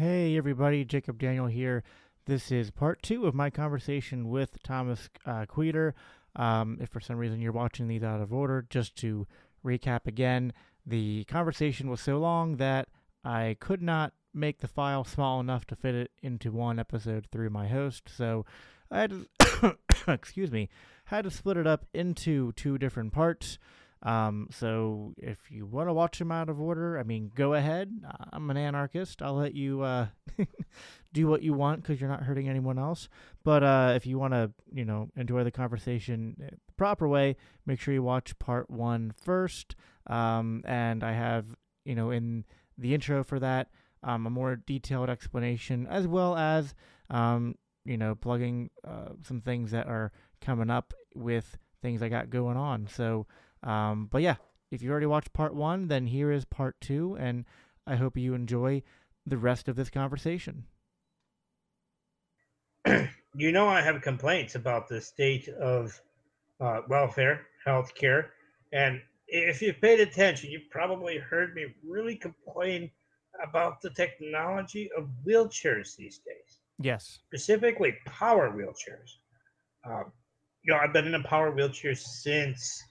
Hey, everybody, Jacob Daniel here. This is part two of my conversation with Thomas uh, Queter. Um, if for some reason you're watching these out of order, just to recap again, the conversation was so long that I could not make the file small enough to fit it into one episode through my host. So I had to, excuse me, had to split it up into two different parts. Um, so if you want to watch them out of order, I mean, go ahead. I'm an anarchist. I'll let you uh, do what you want because you're not hurting anyone else. But uh, if you want to, you know, enjoy the conversation the proper way, make sure you watch part one first. Um, and I have, you know, in the intro for that, um, a more detailed explanation as well as, um, you know, plugging uh, some things that are coming up with things I got going on. So. Um, but yeah, if you already watched part one, then here is part two, and I hope you enjoy the rest of this conversation. you know, I have complaints about the state of uh, welfare, health care, and if you've paid attention, you've probably heard me really complain about the technology of wheelchairs these days. Yes. Specifically, power wheelchairs. Um, you know, I've been in a power wheelchair since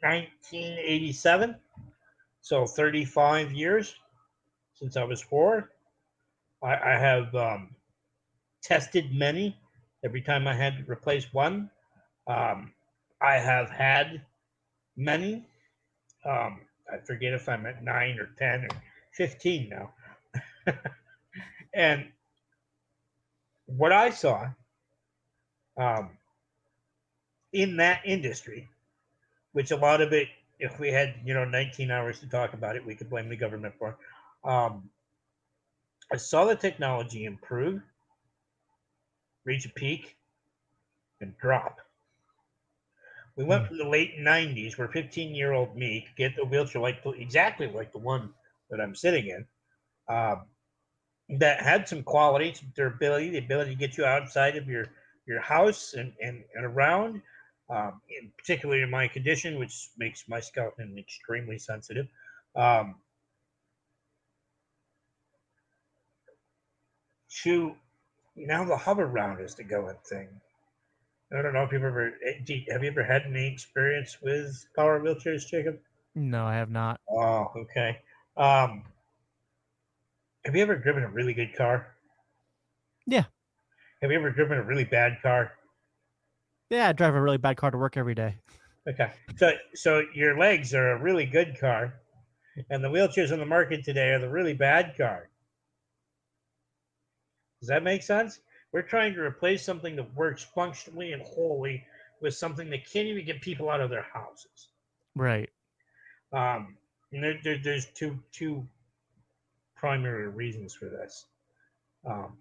1987. So 35 years since I was four. I, I have um, tested many. Every time I had to replace one, um, I have had many. Um, I forget if I'm at nine or 10 or 15 now. and what I saw um, in that industry which a lot of it, if we had you know 19 hours to talk about it, we could blame the government for. Um, I saw the technology improve, reach a peak, and drop. We went hmm. from the late 90s, where 15 year old me could get the wheelchair like exactly like the one that I'm sitting in, um, that had some quality, some durability, the ability to get you outside of your your house and, and, and around um, in particularly in my condition, which makes my skeleton extremely sensitive. Um, to now the Hoveround is the going thing. I don't know if you've ever eh, have you ever had any experience with power wheelchairs, Jacob? No, I have not. Oh, okay. Um, have you ever driven a really good car? Yeah. Have you ever driven a really bad car? Yeah, I drive a really bad car to work every day. Okay, so so your legs are a really good car, and the wheelchairs on the market today are the really bad car. Does that make sense? We're trying to replace something that works functionally and wholly with something that can't even get people out of their houses. Right. Um, and there, there, there's two two primary reasons for this. Um,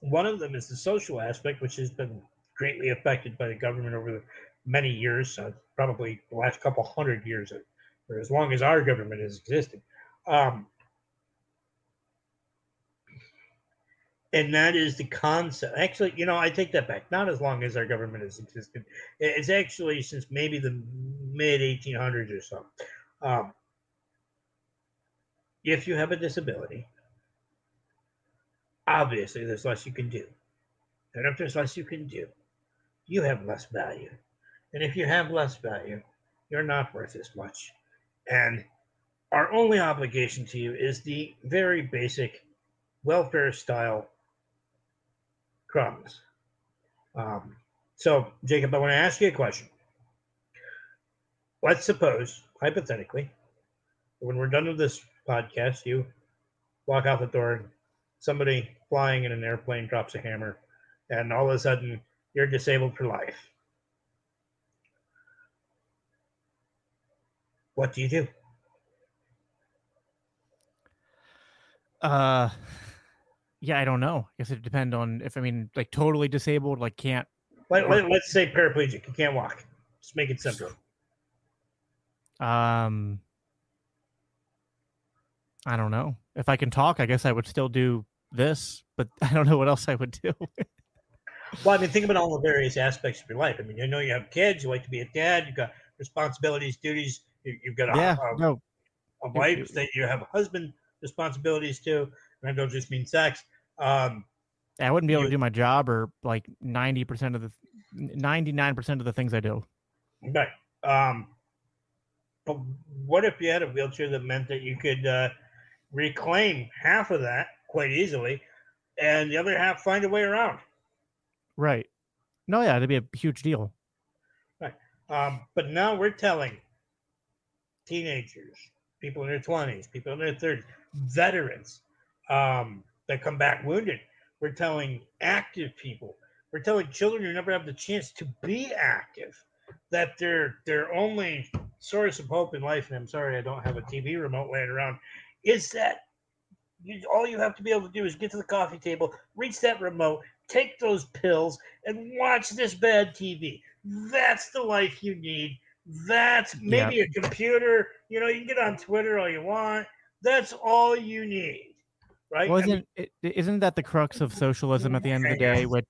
one of them is the social aspect, which has been greatly affected by the government over the many years, uh, probably the last couple hundred years, or as long as our government has existed. Um, and that is the concept. Actually, you know, I take that back. Not as long as our government has existed. It's actually since maybe the mid 1800s or so. Um, if you have a disability, obviously there's less you can do. And if there's less you can do, you have less value. And if you have less value, you're not worth as much. And our only obligation to you is the very basic welfare style crumbs. Um, so, Jacob, I want to ask you a question. Let's suppose, hypothetically, when we're done with this podcast, you walk out the door, somebody flying in an airplane drops a hammer, and all of a sudden you're disabled for life. What do you do? Uh, yeah, I don't know. I guess it depend on if I mean like totally disabled, like can't. Let, let, let's say paraplegic. You can't walk. Just make it simple. Um, I don't know. If I can talk, I guess I would still do this, but I don't know what else I would do. Well, I mean, think about all the various aspects of your life. I mean, you know, you have kids, you like to be a dad, you've got responsibilities, duties, you, have got a, yeah, a, no. a wife that you have a husband responsibilities to, and I don't just mean sex. Um, I wouldn't be able you, to do my job or like 90% of the 99% of the things I do. Right. Um, but what if you had a wheelchair that meant that you could uh, reclaim half of that quite easily and the other half find a way around? Right. No, yeah, it'd be a huge deal. Right. Um, but now we're telling teenagers, people in their 20s, people in their 30s, veterans um, that come back wounded. We're telling active people. We're telling children who never have the chance to be active that their their only source of hope in life, and I'm sorry I don't have a TV remote laying around, is that you, all you have to be able to do is get to the coffee table, reach that remote, take those pills, and watch this bad TV. That's the life you need. That's maybe a computer. You know, you can get on Twitter all you want. That's all you need, right? Well, isn't I mean, isn't that the crux of socialism at the end of the day? Which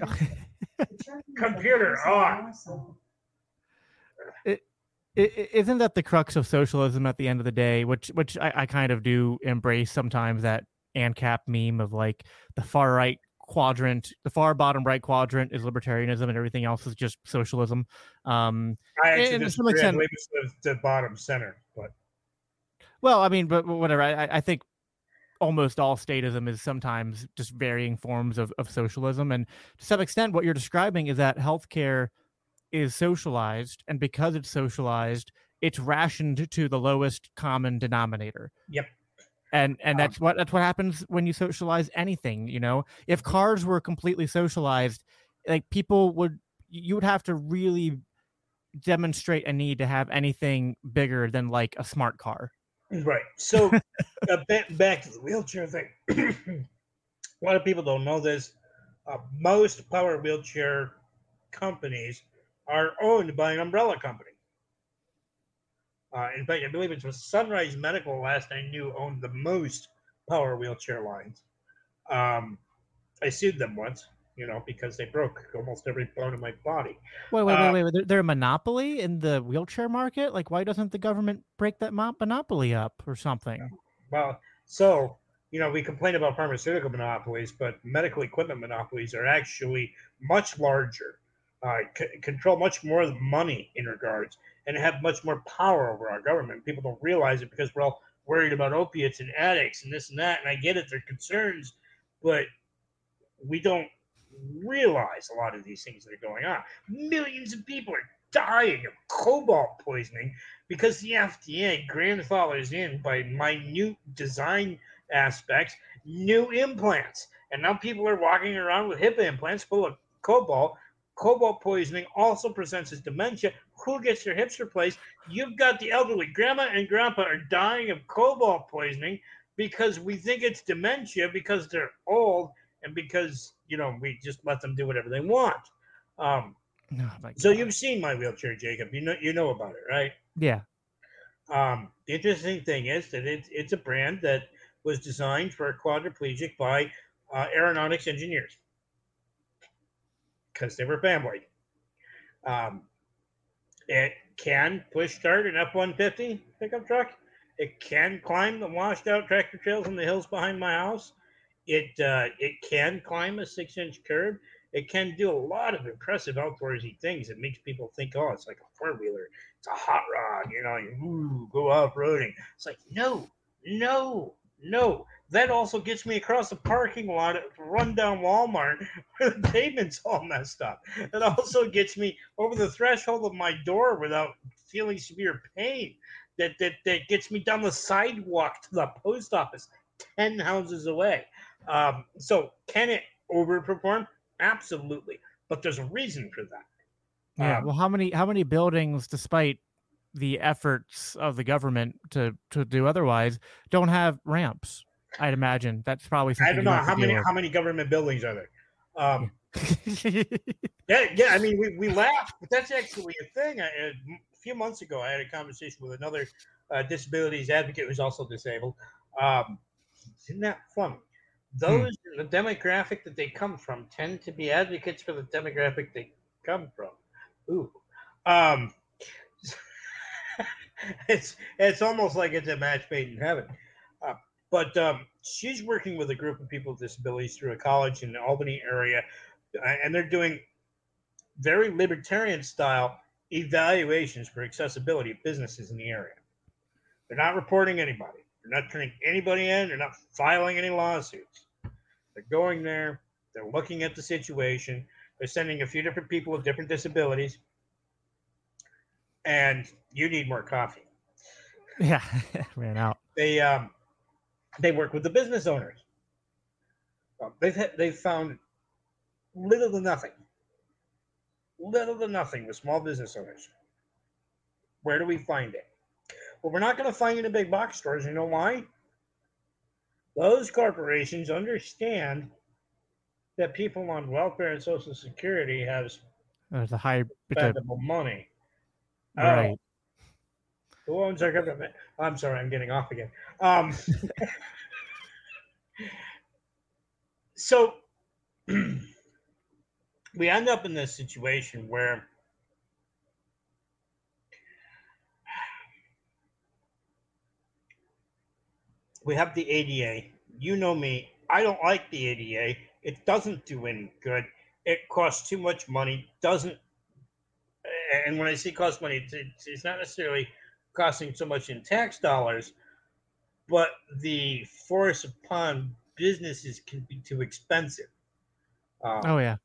computer oh. on. It, it, isn't that the crux of socialism at the end of the day? Which which I, I kind of do embrace sometimes that ANCAP meme of like the far right quadrant, the far bottom right quadrant is libertarianism, and everything else is just socialism. Um, I actually just extent, the bottom center, but well, I mean, but whatever. I, I think almost all statism is sometimes just varying forms of, of socialism. And to some extent, what you're describing is that healthcare is socialized, and because it's socialized, it's rationed to the lowest common denominator. Yep. And and that's what that's what happens when you socialize anything, you know. If mm-hmm. cars were completely socialized, like people would you would have to really demonstrate a need to have anything bigger than like a smart car. Right. So uh, back, back to the wheelchair thing. a lot of people don't know this. Uh, most power wheelchair companies are owned by an umbrella company. Uh, in fact, I believe it was Sunrise Medical, last I knew, owned the most power wheelchair lines. Um, I sued them once you know, because they broke almost every bone in my body. Wait, wait, uh, wait, wait. They're, a monopoly in the wheelchair market? Like, why doesn't the government break that monopoly up or something? Well, so, you know, we complain about pharmaceutical monopolies, but medical equipment monopolies are actually much larger, uh, c- control much more money in regards, and have much more power over our government. People don't realize it because we're all worried about opiates and addicts and this and that. And I get it, they're concerns, but we don't realize a lot of these things that are going on. Millions of people are dying of cobalt poisoning because the FDA grandfathers in by minute design aspects new implants. And now people are walking around with hip implants full of cobalt. Cobalt poisoning also presents as dementia. Who gets their hips replaced? You've got the elderly. Grandma and grandpa are dying of cobalt poisoning because we think it's dementia because they're old and because you know we just let them do whatever they want. Um, oh so you've seen my wheelchair, Jacob. You know you know about it, right? Yeah. Um, the interesting thing is that it's it's a brand that was designed for a quadriplegic by uh, aeronautics engineers because they were family. Um, it can push start an F one fifty pickup truck. It can climb the washed out tractor trails in the hills behind my house. It uh, it can climb a six inch curb. It can do a lot of impressive outdoorsy things. It makes people think, oh, it's like a four wheeler. It's a hot rod. You know, you ooh, go off roading. It's like no, no, no. That also gets me across the parking lot at rundown Walmart where the pavement's all messed up. It also gets me over the threshold of my door without feeling severe pain. That, that that gets me down the sidewalk to the post office 10 houses away. Um, so can it overperform? Absolutely, but there's a reason for that. Yeah. Um, well, how many how many buildings, despite the efforts of the government to to do otherwise, don't have ramps? I'd imagine that's probably. I don't know how many how many government buildings are there. Um, yeah, yeah. I mean, we, we laugh, but that's actually a thing. I, a few months ago, I had a conversation with another uh, disabilities advocate who's also disabled. Um, isn't that funny? Those hmm. the demographic that they come from tend to be advocates for the demographic they come from. Ooh, um, it's it's almost like it's a match made in heaven. Uh, but um, she's working with a group of people with disabilities through a college in the Albany area, and they're doing very libertarian style evaluations for accessibility of businesses in the area. They're not reporting anybody. They're not turning anybody in. They're not filing any lawsuits. They're going there. They're looking at the situation. They're sending a few different people with different disabilities. And you need more coffee. Yeah, ran out. They um, they work with the business owners. They've had, they've found little to nothing, little to nothing with small business owners. Where do we find it? Well, we're not going to find it in big box stores. You know why? Those corporations understand that people on welfare and Social Security have a high spendable money. Right. Oh, who owns our government? I'm sorry, I'm getting off again. Um, so we end up in this situation where we have the ADA. You know me. I don't like the ADA. It doesn't do any good. It costs too much money. Doesn't. And when I see cost money, it's, it's not necessarily costing so much in tax dollars, but the force upon businesses can be too expensive. Um, oh yeah,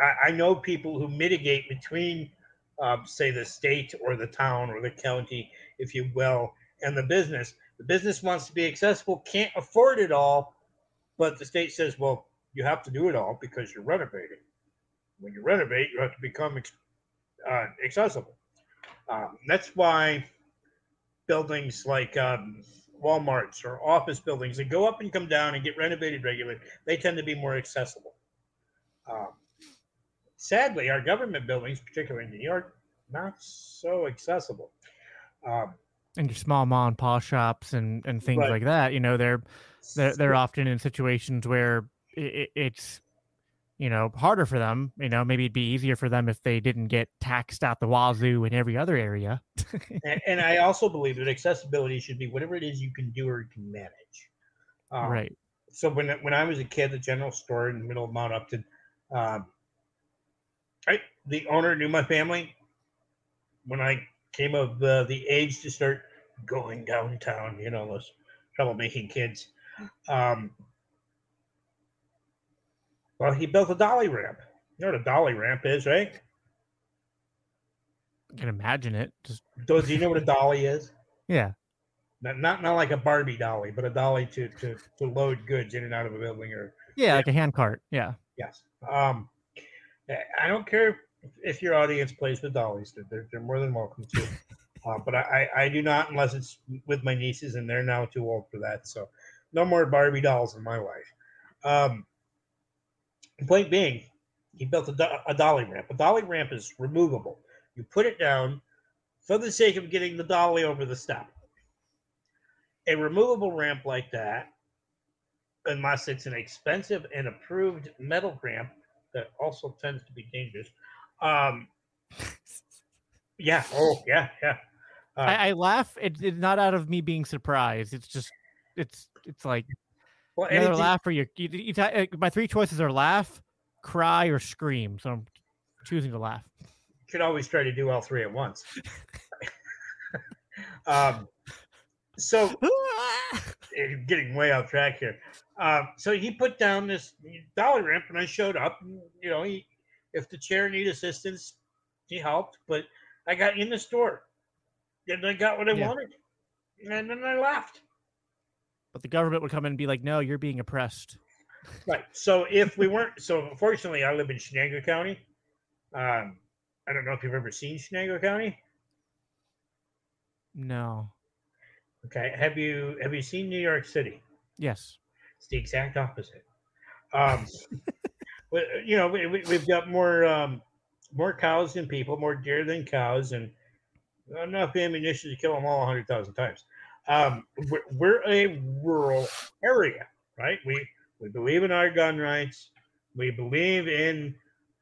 I, I, know people who mitigate between, uh, say, the state or the town or the county, if you will, and the business. The business wants to be accessible, can't afford it all, but the state says, well, you have to do it all because you're renovating. When you renovate, you have to become uh, accessible. Um, that's why buildings like um, Walmarts or office buildings that go up and come down and get renovated regularly, they tend to be more accessible. Um, sadly, our government buildings, particularly in New York, not so accessible. Um, and your small mom and pop shops and, and things like that, you know, they're they're, they're often in situations where it, it's you know, harder for them. You know, maybe it'd be easier for them if they didn't get taxed out the wazoo in every other area. and, and, I also believe that accessibility should be whatever it is you can do or you can manage. Um, right. So when when I was a kid, the general store in the middle of Mount Upton, um, I, the owner knew my family. When I came of uh, the age to start going downtown, you know, those troublemaking kids. Um, well, he built a dolly ramp. You know what a dolly ramp is, right? I can imagine it. Just do, you know what a dolly is? Yeah. Not, not not like a Barbie dolly, but a dolly to to to load goods in and out of a building or yeah, yeah. like a hand cart. Yeah. Yes. Um, I don't care if your audience plays with dollies; they're they're more than welcome to. uh, but I I do not unless it's with my nieces, and they're now too old for that. So no more Barbie dolls in my life. Um, Point being, he built a, do- a dolly ramp. A dolly ramp is removable. You put it down for the sake of getting the dolly over the step. A removable ramp like that, unless it's an expensive and approved metal ramp that also tends to be dangerous. Um, yeah. Oh, yeah, yeah. Uh, I, I, laugh. It, it's not out of me being surprised. It's just, it's, it's like well, either laugh or you, you, you my three choices are laugh, cry, or scream. So I'm choosing to laugh. You should always try to do all three at once. um, so getting way off track here. Um, so he put down this dolly ramp, and I showed up. And, you know, he, if the chair need assistance, he helped. But I got in the store, and I got what I yeah. wanted, and then I left. But the government would come in and be like, no, you're being oppressed. Right. So if we weren't, so unfortunately, I live in Chenango County. Um, I don't know if you've ever seen Chenango County. No. Okay. Have you have you seen New York City? Yes. It's the exact opposite. Um, you know, we, we, we've got more um, more cows than people, more deer than cows, and enough ammunition to kill them all 100,000 times. Um, we're, a rural area, right? We we believe in our gun rights. We believe in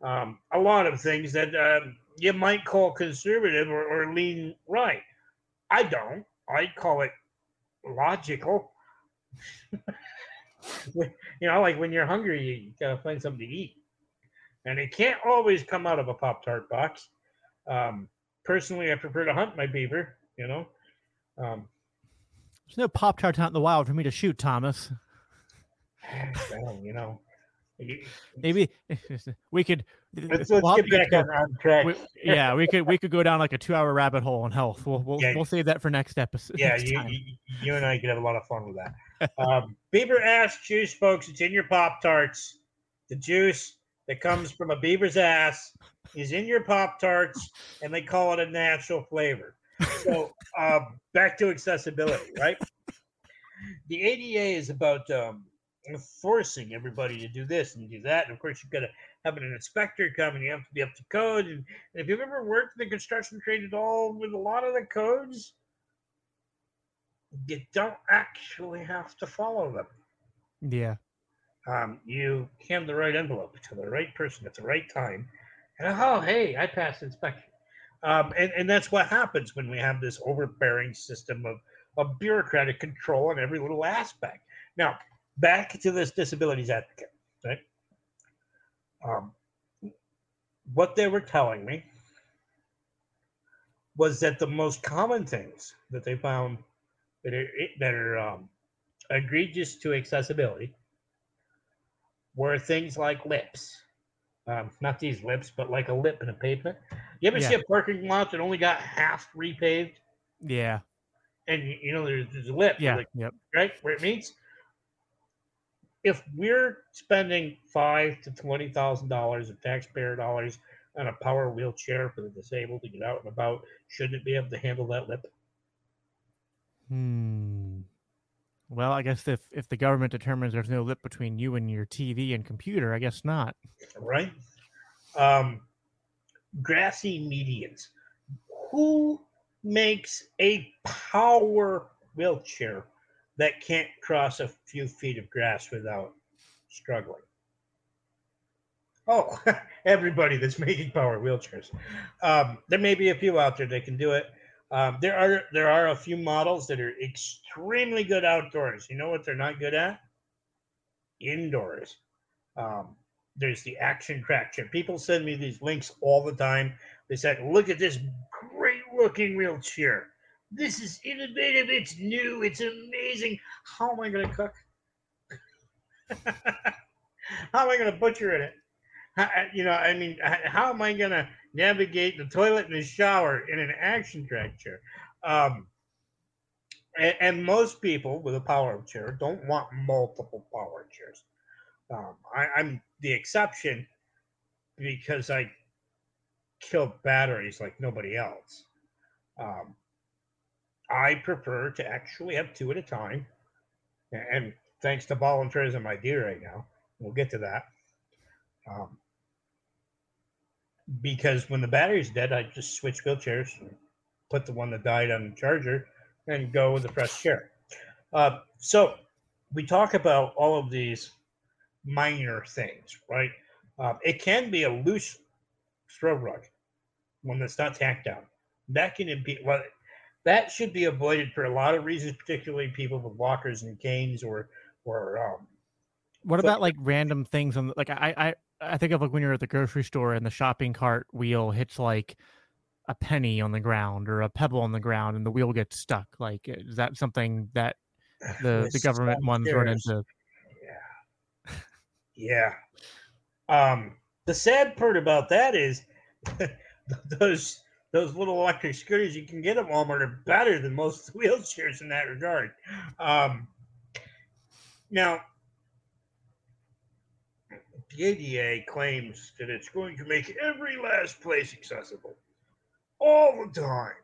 um, a lot of things that um, you might call conservative or, or lean right. I don't. I call it logical. you know, like when you're hungry, you gotta find something to eat, and it can't always come out of a pop tart box. Um, personally, I prefer to hunt my beaver. You know, um, there's no pop tart out in the wild for me to shoot, Thomas. Well, you know, maybe we could let's, let's we'll get back on, on track. We, yeah, we could we could go down like a two hour rabbit hole on health. We'll we'll, yeah, we'll save that for next episode. Yeah, next you, you, you and I could have a lot of fun with that. um, beaver ass juice, folks. It's in your pop tarts. The juice that comes from a beaver's ass is in your pop tarts, and they call it a natural flavor. So um, back to accessibility, right? The ADA is about um, forcing everybody to do this and do that. And of course, you've got to have an inspector come and you have to be up to code. And, and if you've ever worked in the construction trade at all with a lot of the codes, you don't actually have to follow them. Yeah. Um, you hand the right envelope to the right person at the right time. And oh, hey, I passed inspection. Um, and, and that's what happens when we have this overbearing system of, of bureaucratic control on every little aspect. Now, back to this disabilities advocate, right? Um, what they were telling me was that the most common things that they found that are that are um, egregious to accessibility were things like lips. Um, not these lips, but like a lip in a pavement. You ever yeah. see a parking lot that only got half repaved? Yeah. And you know, there's, there's a lip. Yeah. Like, yep. Right where it meets if we're spending five to twenty thousand dollars of taxpayer dollars on a power wheelchair for the disabled to get out and about, shouldn't it be able to handle that lip? Hmm. Well, I guess if if the government determines there's no lip between you and your TV and computer, I guess not. Right. Um, grassy medians. Who makes a power wheelchair that can't cross a few feet of grass without struggling. Oh, everybody that's making power wheelchairs. Um, there may be a few out there that can do it. Um, there are there are a few models that are extremely good outdoors. You know what they're not good at? Indoors. Um, there's the Action Track chair. People send me these links all the time. They said, "Look at this great looking wheelchair." This is innovative. It's new. It's amazing. How am I going to cook? how am I going to butcher in it? How, you know, I mean, how am I going to navigate the toilet and the shower in an action chair? Um, and, and, most people with a power chair don't want multiple power chairs. Um, I, I'm the exception because I kill batteries like nobody else. Um, I prefer to actually have two at a time. And thanks to volunteerism, I do right now. We'll get to that. Um, because when the battery's dead, I just switch wheelchairs, put the one that died on the charger, and go with the fresh chair. Uh, so we talk about all of these minor things, right? Uh, it can be a loose throw rug, one that's not tacked down. That can impede. Well, that should be avoided for a lot of reasons, particularly people with walkers and canes or or. Um, what about like random things on like I I I think of like when you're at the grocery store and the shopping cart wheel hits like a penny on the ground or a pebble on the ground and the wheel gets stuck. Like is that something that the the government ones run into? Yeah. Yeah. Um, the sad part about that is those those little electric scooters you can get at Walmart are better than most wheelchairs in that regard. Um, now, the ADA claims that it's going to make every last place accessible all the time.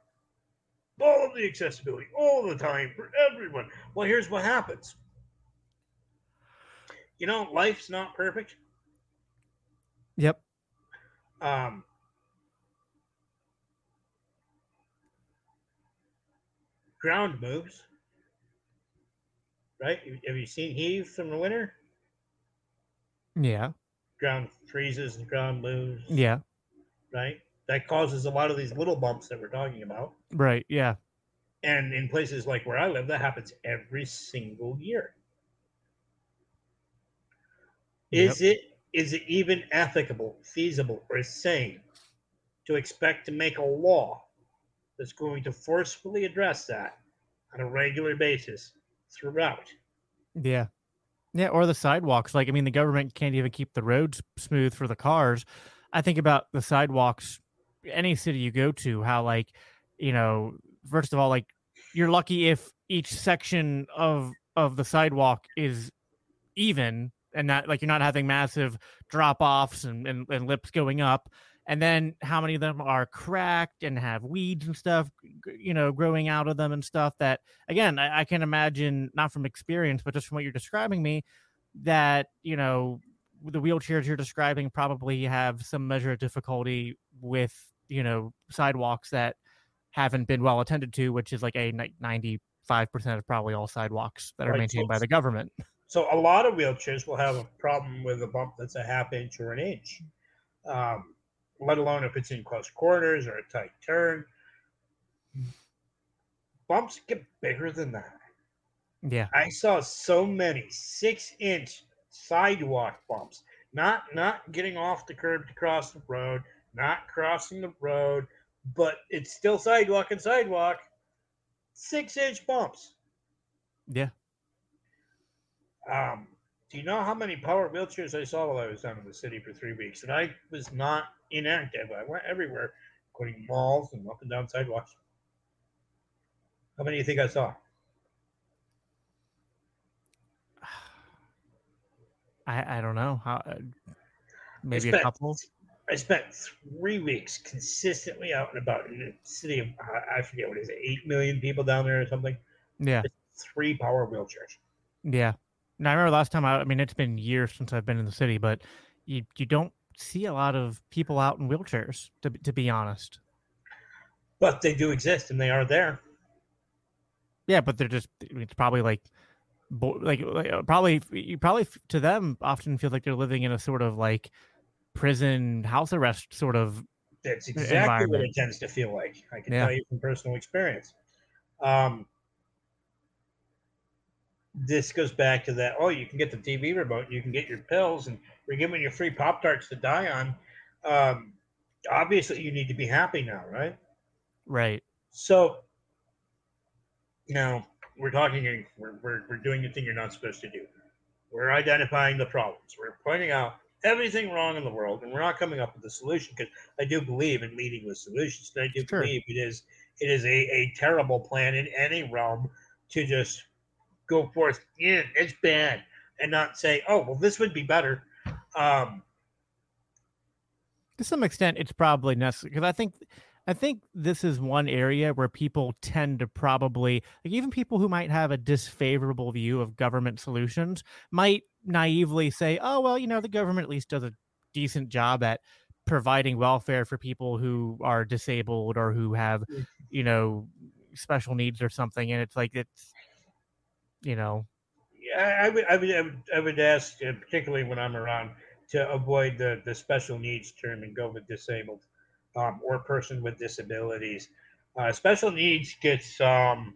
All of the accessibility, all the time for everyone. Well, here's what happens you know, life's not perfect. Yep. Um, ground moves, right? Have you seen heave from the winter? Yeah. Ground freezes and ground moves. Yeah. Right. That causes a lot of these little bumps that we're talking about. Right. Yeah. And in places like where I live, that happens every single year. Is yep. it is it even ethical, feasible, or sane to expect to make a law that's going to forcefully address that on a regular basis throughout? Yeah. Yeah, or the sidewalks. Like, I mean, the government can't even keep the roads smooth for the cars. I think about the sidewalks, any city you go to, how, like, you know, first of all, like, you're lucky if each section of of the sidewalk is even and not like you're not having massive drop offs and, and, and lips going up and then how many of them are cracked and have weeds and stuff you know growing out of them and stuff that again I, I, can imagine not from experience but just from what you're describing me that you know the wheelchairs you're describing probably have some measure of difficulty with you know sidewalks that haven't been well attended to which is like a 95% of probably all sidewalks that are right, maintained so, by the government. So a lot of wheelchairs will have a problem with a bump that's a half inch or an inch. Um, let alone if it's in close quarters or a tight turn. Bumps get bigger than that. Yeah. I saw so many six inch sidewalk bumps. Not not getting off the curb to cross the road, not crossing the road, but it's still sidewalk and sidewalk. Six inch bumps. Yeah. Um, do you know how many power wheelchairs I saw while I was down in the city for three weeks? And I was not inactive. I went everywhere, including malls and up and down sidewalks. How many do you think I saw? I, I don't know how uh, maybe spent, a couple. I spent three weeks consistently out and about in the city of I forget what is it, eight million people down there or something. Yeah, three power wheelchairs. Yeah, now I remember last time I, I mean it's been years since I've been in the city, but you you don't see a lot of people out in wheelchairs, to to be honest. But they do exist, and they are there. Yeah, but they're just it's probably like like, like uh, probably you probably to them often feel like they're living in a sort of like prison house arrest sort of that's exactly what it tends to feel like i can yeah. tell you from personal experience um, this goes back to that. Oh, you can get the TV remote, you can get your pills, and we're giving you free Pop Tarts to die on. Um, obviously, you need to be happy now, right? Right. So now we're talking. We're, we're we're doing the thing you're not supposed to do. We're identifying the problems. We're pointing out everything wrong in the world, and we're not coming up with a solution because I do believe in leading with solutions. And I do sure. believe it is it is a, a terrible plan in any realm to just go forth, yeah, it's bad, and not say, oh, well, this would be better. Um, to some extent, it's probably necessary because I think, I think this is one area where people tend to probably, like even people who might have a disfavorable view of government solutions, might naively say, oh, well, you know, the government at least does a decent job at providing welfare for people who are disabled or who have, mm. you know, special needs or something. And it's like, it's, you know. Yeah, I would, I would, I would, I would ask, uh, particularly when I'm around, to avoid the the special needs term and go with disabled, um, or person with disabilities. Uh, special needs gets um,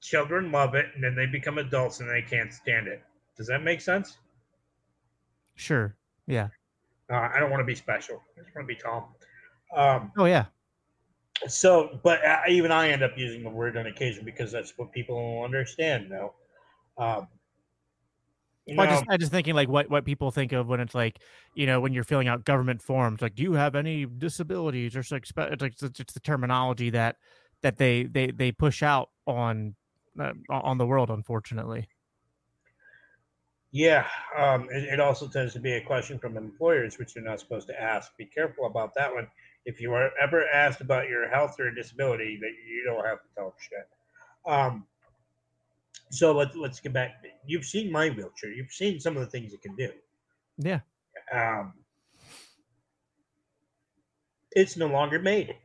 children love it, and then they become adults and they can't stand it. Does that make sense? Sure. Yeah. Uh, I don't want to be special. I just want to be tall. Um, oh yeah so but even i end up using the word on occasion because that's what people will understand now um, well, I just I just thinking like what what people think of when it's like you know when you're filling out government forms like do you have any disabilities or like it's like it's, it's the terminology that that they they they push out on uh, on the world unfortunately. Yeah, um, it, it also tends to be a question from employers which you're not supposed to ask. Be careful about that one if you are ever asked about your health or disability, that you don't have to talk shit. Um, So let's let's get back. You've seen my wheelchair. You've seen some of the things it can do. Yeah. Um, it's no longer made,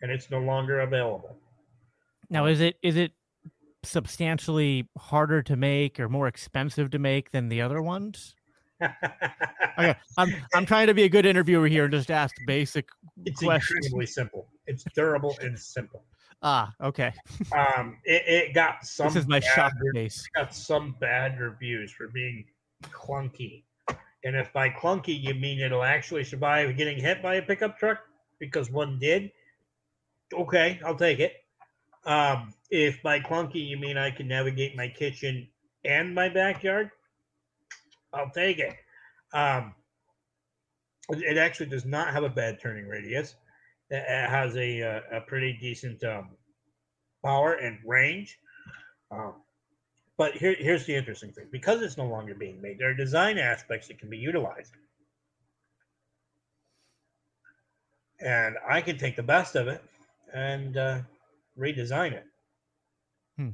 and it's no longer available. Now, is it is it substantially harder to make or more expensive to make than the other ones? Okay, I'm I'm trying to be a good interviewer here and just ask basic it's questions. incredibly simple. It's durable and simple. Ah, okay. Um, it, it got some. This is my shock face. got some bad reviews for being clunky. And if by clunky you mean it'll actually survive getting hit by a pickup truck because one did, okay, I'll take it. Um, if by clunky you mean I can navigate my kitchen and my backyard, I'll take it. Um, it actually does not have a bad turning radius. It has a uh, a pretty decent um, power and range. Um, but here, here's the interesting thing: because it's no longer being made, there are design aspects that can be utilized, and I can take the best of it and uh, redesign it. Hmm.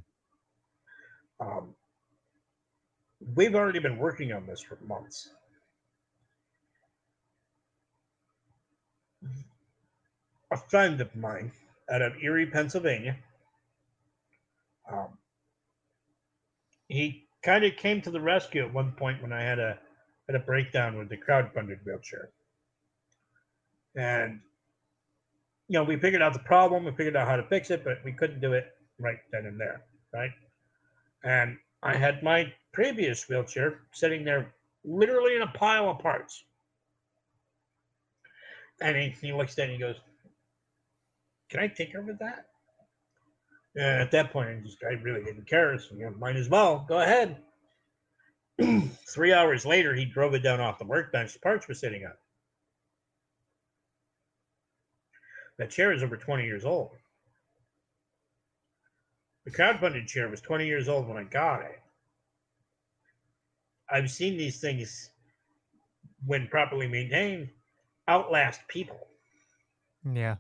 Um, we've already been working on this for months. A friend of mine out of Erie, Pennsylvania, um, he kind of came to the rescue at one point when I had a had a breakdown with the crowdfunded wheelchair. And you know, we figured out the problem, we figured out how to fix it, but we couldn't do it right then and there, right? And I had my previous wheelchair sitting there literally in a pile of parts. And he, he looks at it and he goes, Can I tinker with that? And at that point, I just I really didn't care. So you might as well go ahead. Three hours later, he drove it down off the workbench. The parts were sitting up. That chair is over 20 years old. The crowdfunded chair was 20 years old when I got it. I've seen these things, when properly maintained, outlast people. Yeah.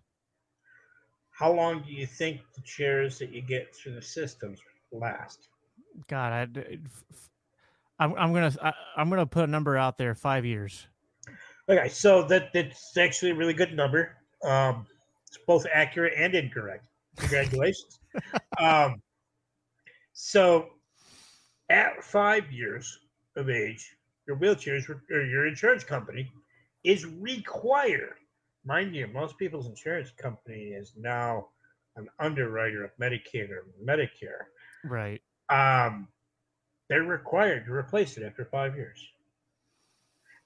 How long do you think the chairs that you get through the systems last? God, I, d- f- f- I'm I'm gonna I, I'm gonna put a number out there. Five years. Okay, so that that's actually a really good number. Um, it's both accurate and incorrect. Congratulations. Um, so, at five years of age, your wheelchairs or your insurance company is required. Mind you, most people's insurance company is now an underwriter of Medicaid or Medicare. Right. Um, they're required to replace it after five years.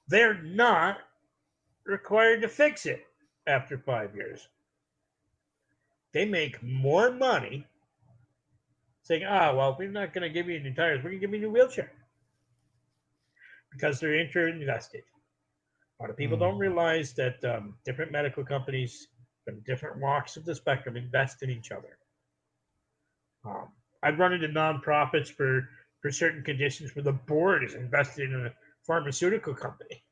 They're not required to fix it after five years. They make more money saying, ah, well, we're not going to give you new tires, we're going to give you a new wheelchair. Because they're inter-invested. A lot of people don't Mm. realize that um, different medical companies from different walks of the spectrum invest in each other. Um, I've run into nonprofits for for certain conditions where the board is invested in a pharmaceutical company.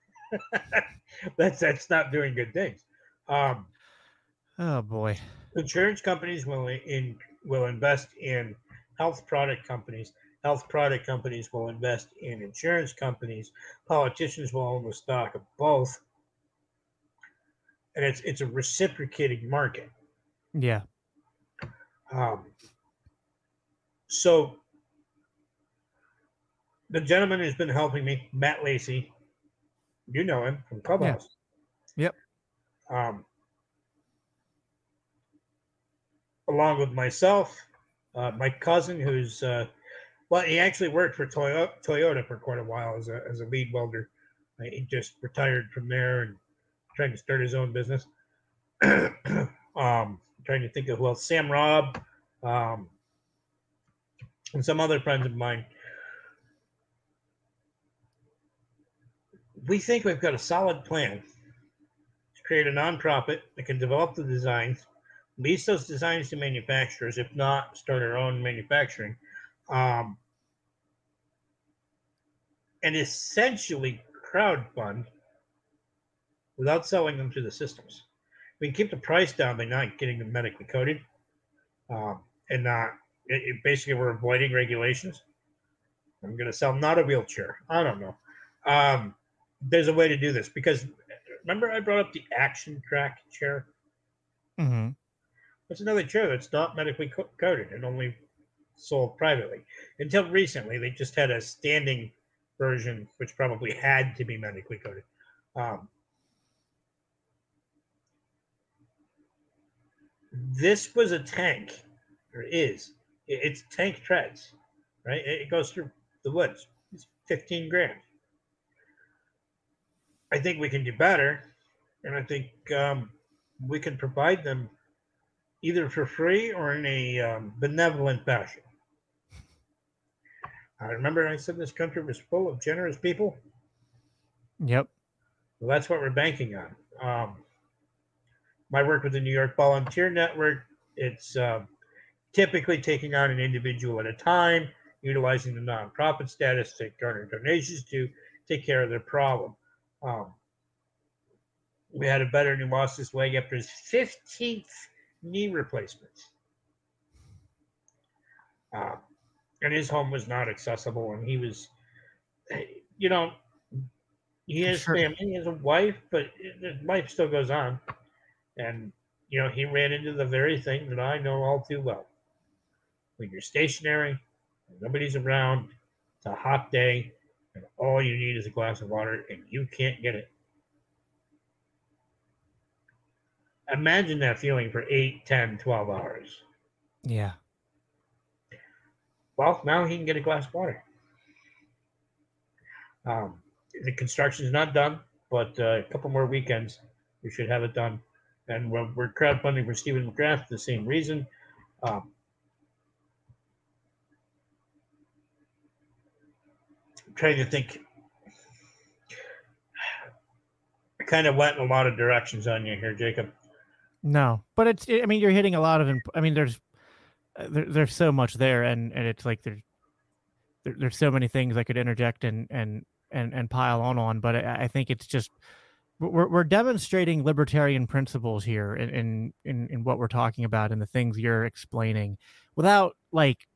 that's that's not doing good things. Um, Oh boy. Insurance companies will in will invest in health product companies. Health product companies will invest in insurance companies. Politicians will own the stock of both, and it's it's a reciprocating market. Yeah. Um, so the gentleman who's been helping me, Matt Lacey, you know him from Clubhouse. Yep. Um, along with myself, uh, my cousin, who's uh, well, he actually worked for Toyota, Toyota for quite a while as a as a lead welder. Uh, He just retired from there and trying to start his own business. um, trying to think of who else. Sam Robb, um, and some other friends of mine. We think we've got a solid plan to create a nonprofit that can develop the designs, lease those designs to manufacturers, if not start our own manufacturing, um, and essentially crowdfund without selling them to the systems. We can keep the price down by not getting them medically coded. Um, and not it, it basically we're avoiding regulations. I'm going to sell not a wheelchair. I don't know. Um, there's a way to do this because remember I brought up the Action Track chair. Mm-hmm. That's another chair that's not medically co- coded and only sold privately. Until recently, they just had a standing version, which probably had to be medically coded. Um, this was a tank, or is. It's tank treads, right? It goes through the woods. It's 15 grand. I think we can do better, and I think um, we can provide them either for free or in a um, benevolent fashion. I remember I said this country was full of generous people. Yep. Well, that's what we're banking on. Um, my work with the New York Volunteer Network, it's uh, typically taking on an individual at a time, utilizing the nonprofit status to garner donations to take care of their problem. Um, we had a veteran who lost his leg after his 15th knee replacements. Uh, and his home was not accessible, and he was, you know, he has sure. family, he has a wife, but life still goes on. And, you know, he ran into the very thing that I know all too well. When you're stationary, nobody's around, it's a hot day, and all you need is a glass of water, and you can't get it. Imagine that feeling for 8, 10, 12 hours. Yeah. Well, now he can get a glass of water. Um, the construction is not done, but uh, a couple more weekends, we should have it done. And we're, we're crowdfunding for Stephen McGrath for the same reason. Um, I'm trying to think. I kind of went in a lot of directions on you here, Jacob. No, but it's. I mean, you're hitting a lot of. Imp- I mean, there's uh, there, there's so much there, and and it's like there's there, there's so many things I could interject and and and and pile on on, but I, I think it's just we're we're demonstrating libertarian principles here in, in in what we're talking about and the things you're explaining without like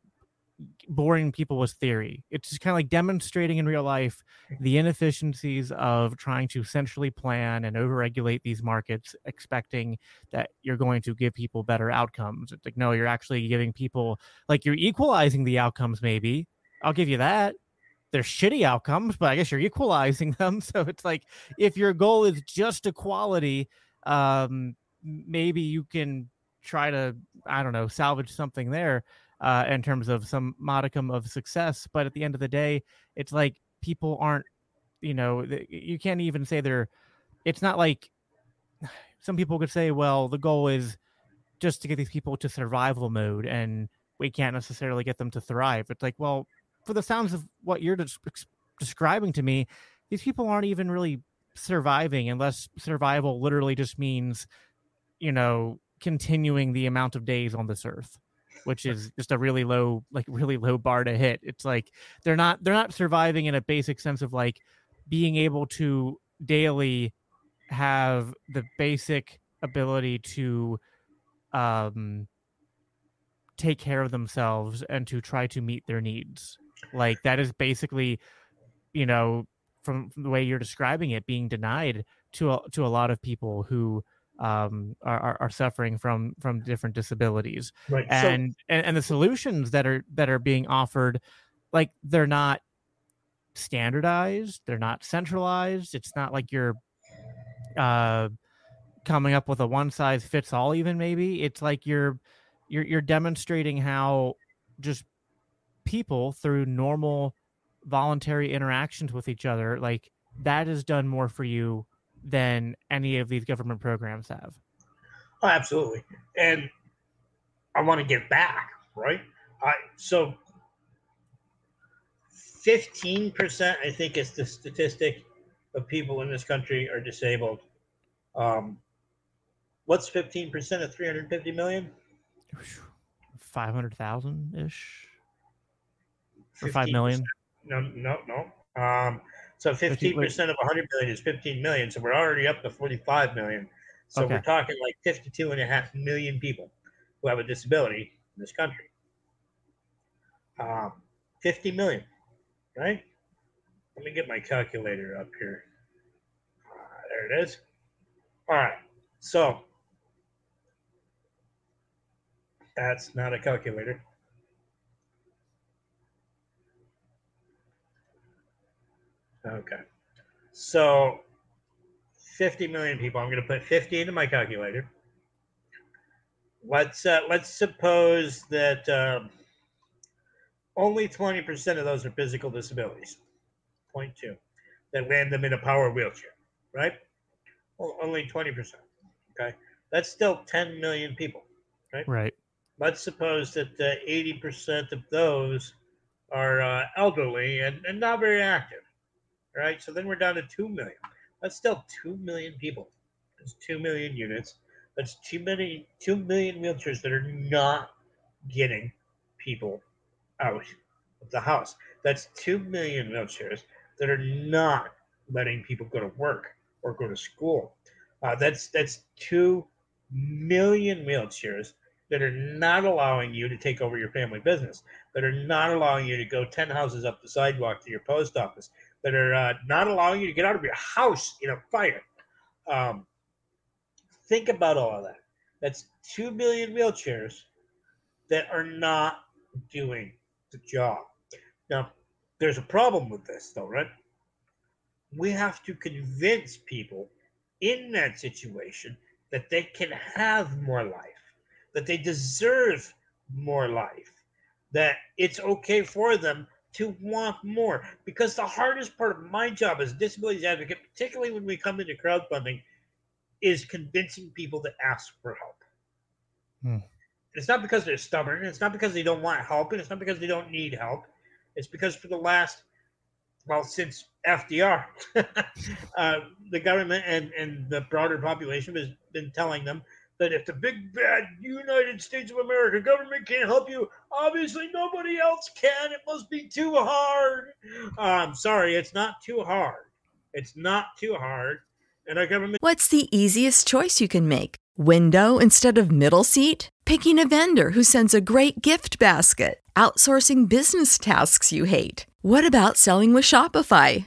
boring people with theory. It's just kind of like demonstrating in real life the inefficiencies of trying to centrally plan and overregulate these markets, expecting that you're going to give people better outcomes. It's like, no, you're actually giving people, like, you're equalizing the outcomes, maybe. I'll give you that. They're shitty outcomes, but I guess you're equalizing them. So it's like, if your goal is just equality, um, maybe you can try to, I don't know, salvage something there uh, in terms of some modicum of success. But at the end of the day, it's like people aren't, you know, you can't even say they're, it's not like some people could say, well, the goal is just to get these people to survival mode and we can't necessarily get them to thrive. It's like, well, for the sounds of what you're des- describing to me, these people aren't even really surviving unless survival literally just means, you know, continuing the amount of days on this earth which is just a really low like really low bar to hit. It's like they're not they're not surviving in a basic sense of like being able to daily have the basic ability to um take care of themselves and to try to meet their needs. Like that is basically you know from, from the way you're describing it being denied to a, to a lot of people who um, are, are suffering from from different disabilities. Right and, so, and and the solutions that are that are being offered like they're not standardized they're not centralized it's not like you're uh coming up with a one size fits all even maybe. It's like you're you're you're demonstrating how just people through normal voluntary interactions with each other like that has done more for you than any of these government programs have. Oh, absolutely. And I want to get back, right? I so 15%, I think is the statistic of people in this country are disabled. Um, what's 15% of 350 million? 500,000 ish. Or 5 million? No, no, no. Um, so 15% of 100 million is 15 million. So we're already up to 45 million. So okay. we're talking like 52 and a half million people who have a disability in this country. Um, 50 million, right? Let me get my calculator up here. Uh, there it is. All right. So that's not a calculator. Okay. So 50 million people. I'm going to put 50 into my calculator. Let's uh, let's suppose that um, only 20% of those are physical disabilities. Point two, that land them in a power wheelchair, right? Well, only 20%. Okay, that's still 10 million people, right? Right. Let's suppose that uh, 80% of those are uh, elderly and, and not very active, right? So then we're down to 2 million. That's still 2 million people. That's 2 million units. That's too many, 2 million wheelchairs that are not getting people out of the house. That's 2 million wheelchairs that are not letting people go to work or go to school. Uh, that's that's 2 million wheelchairs that are not allowing you to take over your family business, that are not allowing you to go 10 houses up the sidewalk to your post office, that are uh, not allowing you to get out of your house in a fire. Um, think about all of that. That's 2 million wheelchairs that are not doing the job. Now, there's a problem with this, though, right? We have to convince people in that situation that they can have more life, that they deserve more life, that it's okay for them to want more. Because the hardest part of my job as a disabilities advocate, particularly when we come into crowdfunding, is convincing people to ask for help. Hmm. It's not because they're stubborn. It's not because they don't want help, and it's not because they don't need help. It's because for the last, well, since FDR, uh, the government and, and the broader population has been telling them that if the big bad United States of America government can't help you, obviously nobody else can. It must be too hard. I'm sorry, it's not too hard. It's not too hard. And our government. What's the easiest choice you can make? Window instead of middle seat? Picking a vendor who sends a great gift basket? Outsourcing business tasks you hate? What about selling with Shopify?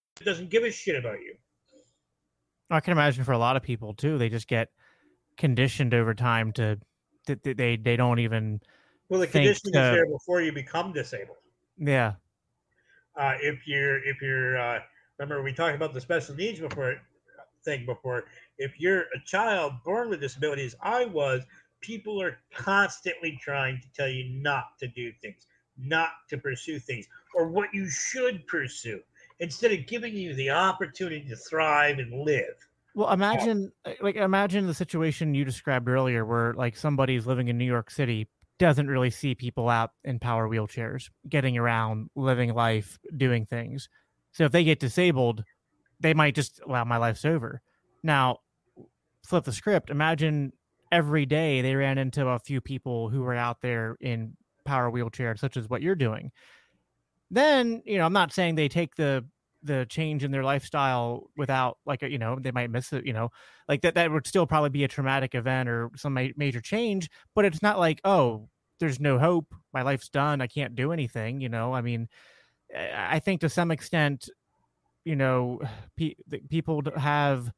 doesn't give a shit about you. I can imagine for a lot of people too, they just get conditioned over time to they they, they don't even. Well, the conditioning to, is there before you become disabled. Yeah. Uh, if you're if you're uh, remember we talked about the special needs before thing before. If you're a child born with disabilities, I was. People are constantly trying to tell you not to do things, not to pursue things, or what you should pursue instead of giving you the opportunity to thrive and live. Well, imagine like imagine the situation you described earlier where like somebody's living in New York City doesn't really see people out in power wheelchairs, getting around, living life, doing things. So if they get disabled, they might just well, my life's over. Now, flip the script. Imagine every day they ran into a few people who were out there in power wheelchairs, such as what you're doing then you know i'm not saying they take the the change in their lifestyle without like you know they might miss it you know like that that would still probably be a traumatic event or some ma- major change but it's not like oh there's no hope. My life's done. I can't do anything. You know, I mean, I think to some extent, you know, pe- people have,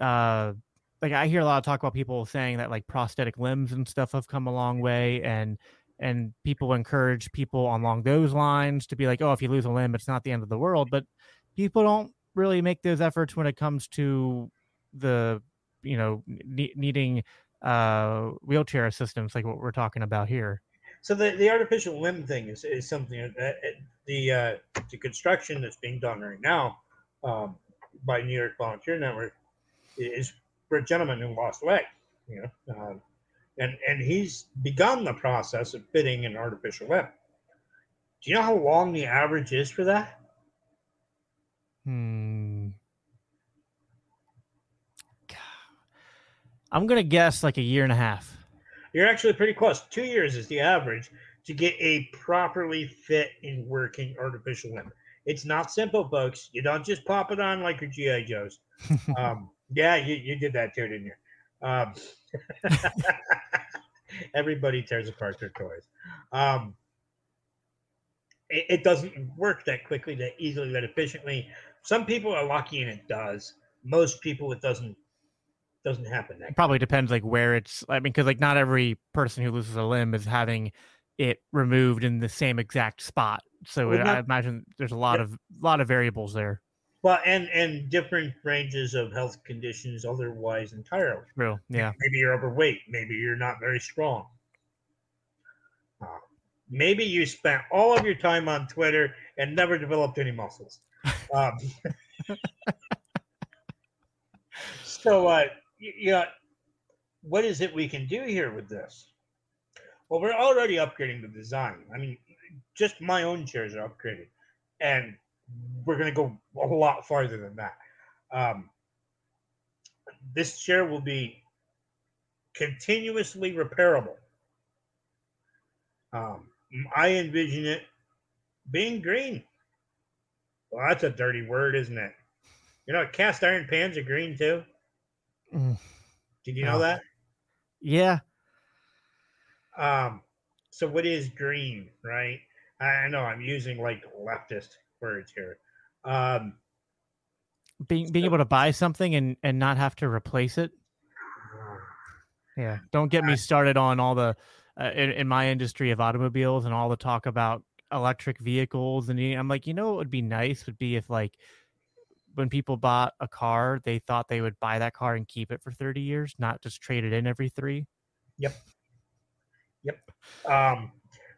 uh, like I hear a lot of talk about people saying that like prosthetic limbs and stuff have come a long way, and and people encourage people along those lines to be like, oh, if you lose a limb, it's not the end of the world. But people don't really make those efforts when it comes to the you know ne- needing uh wheelchair assistance like what we're talking about here so the, the artificial limb thing is, is something that the uh, the construction that's being done right now um, by New York Volunteer Network is for a gentleman who lost a leg, you know, um, and and he's begun the process of fitting an artificial limb. Do you know how long the average is for that? Hmm. I'm gonna guess like a year and a half. You're actually pretty close. Two years is the average to get a properly fit and working artificial limb. It's not simple, folks. You don't just pop it on like your GI Joes. um, yeah, you, you did that too, didn't you? Um, everybody tears apart their toys. Um, it, it doesn't work that quickly, that easily, that efficiently. Some people are lucky and it does. Most people, it doesn't doesn't happen. That probably depends like where it's. I mean, because like not every person who loses a limb is having it removed in the same exact spot. So well, I imagine there's a lot yep. of lot of variables there. Well, and and different ranges of health conditions otherwise entirely. Real, yeah. Maybe you're overweight. Maybe you're not very strong. Uh, maybe you spent all of your time on Twitter and never developed any muscles. Um, so, uh, yeah, what is it we can do here with this? Well, we're already upgrading the design. I mean, just my own chairs are upgraded, and we're going to go a lot farther than that. Um, this chair will be continuously repairable. Um, I envision it being green. Well, that's a dirty word, isn't it? You know, cast iron pans are green too. Mm. Did you know oh. that? Yeah. Um. So what is green, right? I know I'm using like leftist words here. Um. Being being able to buy something and and not have to replace it. Yeah. Don't get me started on all the uh, in, in my industry of automobiles and all the talk about electric vehicles and I'm like, you know, what would be nice would be if like when people bought a car, they thought they would buy that car and keep it for 30 years, not just trade it in every three. Yep. Yep. Um,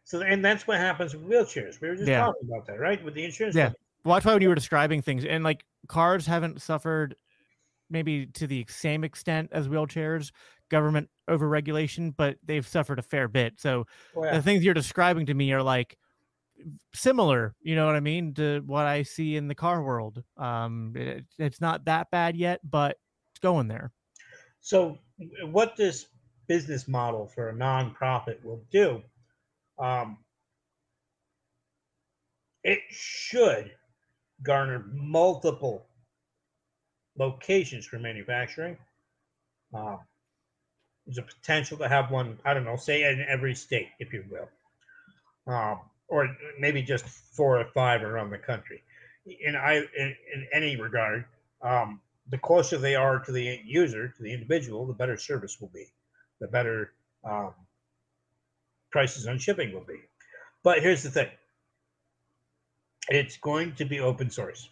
so, and that's what happens with wheelchairs. We were just yeah. talking about that, right? With the insurance. Yeah. Well, that's why when you were describing things, and like cars haven't suffered maybe to the same extent as wheelchairs, government overregulation, but they've suffered a fair bit. So oh, yeah. the things you're describing to me are like similar, you know what I mean, to what I see in the car world. Um, it, it's not that bad yet, but it's going there. So, what this business model for a nonprofit will do, um, it should garner multiple locations for manufacturing. Uh, there's a potential to have one, I don't know, say in every state, if you will. Um, or maybe just four or five around the country. In I in, in any regard, um, the closer they are to the user, to the individual, the better service will be, the better um, prices on shipping will be. But here's the thing: it's going to be open source.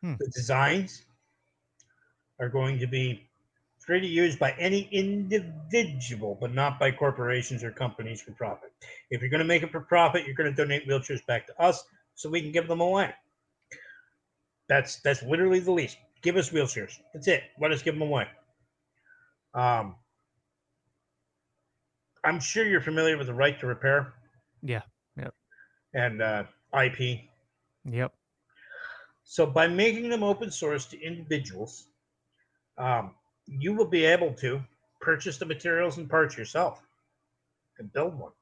Hmm. The designs are going to be free to use by any individual, but not by corporations or companies for profit. If you're going to make it for profit, you're going to donate wheelchairs back to us so we can give them away. That's that's literally the least. Give us wheelchairs. That's it. Let us give them away. Um, I'm sure you're familiar with the right to repair. Yeah. Yep. And uh, IP. Yep. So by making them open source to individuals, um, you will be able to purchase the materials and parts yourself and build one.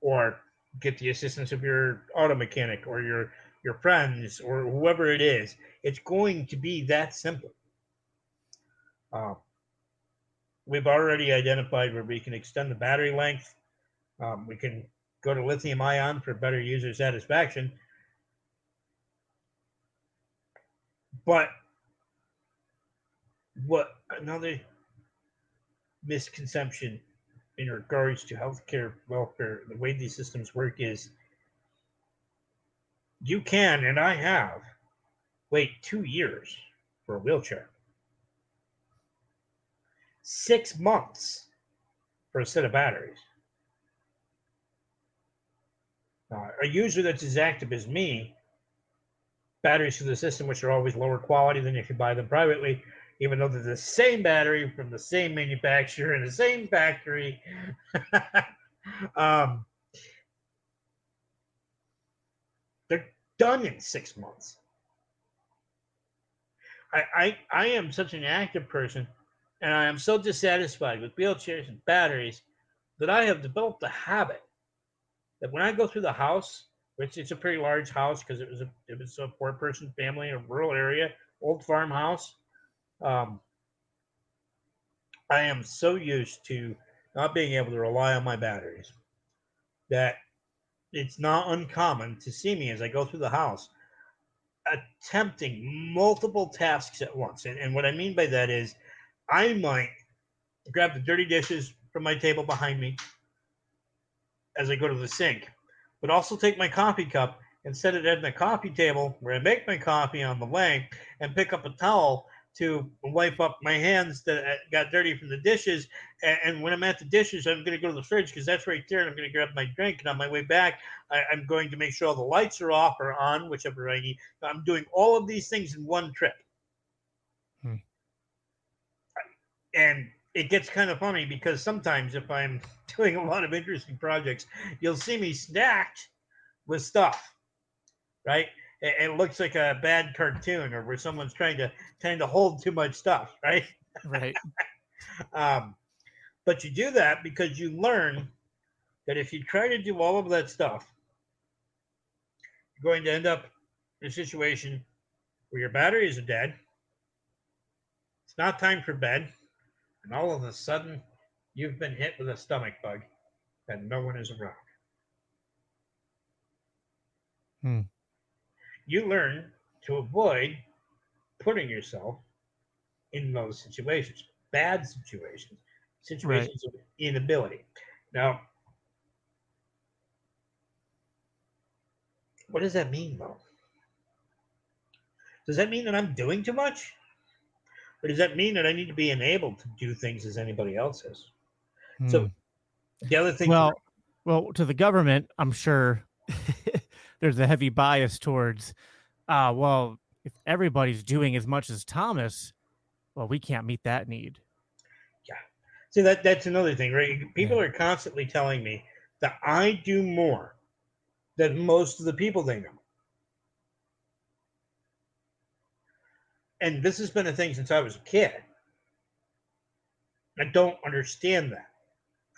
Or get the assistance of your auto mechanic or your your friends or whoever it is. It's going to be that simple. Uh, we've already identified where we can extend the battery length. Um, we can go to lithium ion for better user satisfaction. But what another misconception in regards to healthcare welfare, the way these systems work is you can, and I have, wait two years for a wheelchair, six months for a set of batteries. Uh, a user that's as active as me, batteries for the system, which are always lower quality than if you buy them privately, even though they're the same battery from the same manufacturer in the same factory. um, they're done in six months. I, I, I am such an active person and I am so dissatisfied with wheelchairs and batteries that I have developed a habit that when I go through the house, which it's a pretty large house because it was a it was a four person family in a rural area, old farmhouse. Um, I am so used to not being able to rely on my batteries that it's not uncommon to see me as I go through the house attempting multiple tasks at once. And, and what I mean by that is I might grab the dirty dishes from my table behind me as I go to the sink, but also take my coffee cup and set it at the coffee table where I make my coffee on the way and pick up a towel to wipe up my hands that got dirty from the dishes. And, when I'm at the dishes, I'm going to go to the fridge because that's right there. And I'm going to grab my drink. And on my way back, I, am going to make sure all the lights are off or on, whichever I need. I'm doing all of these things in one trip. Hmm. And it gets kind of funny because sometimes if I'm doing a lot of interesting projects, you'll see me stacked with stuff, right? it, it looks like a bad cartoon or where someone's trying to trying to hold too much stuff, right? Right. um, but you do that because you learn that if you try to do all of that stuff, you're going to end up in a situation where your batteries are dead. It's not time for bed, and all of a sudden, you've been hit with a stomach bug, and no one is around. Hmm you learn to avoid putting yourself in those situations, bad situations, situations right. of inability. Now, what does that mean, though? Does that mean that I'm doing too much? Or does that mean that I need to be enabled to do things as anybody else is? Hmm. So, the other thing. Well, well, to the government, I'm sure there's a heavy bias towards, uh, well, if everybody's doing as much as Thomas, well, we can't meet that need. Yeah. See that that's another thing, right? People yeah. are constantly telling me that I do more than most of the people they know. And this has been a thing since I was a kid. I don't understand that.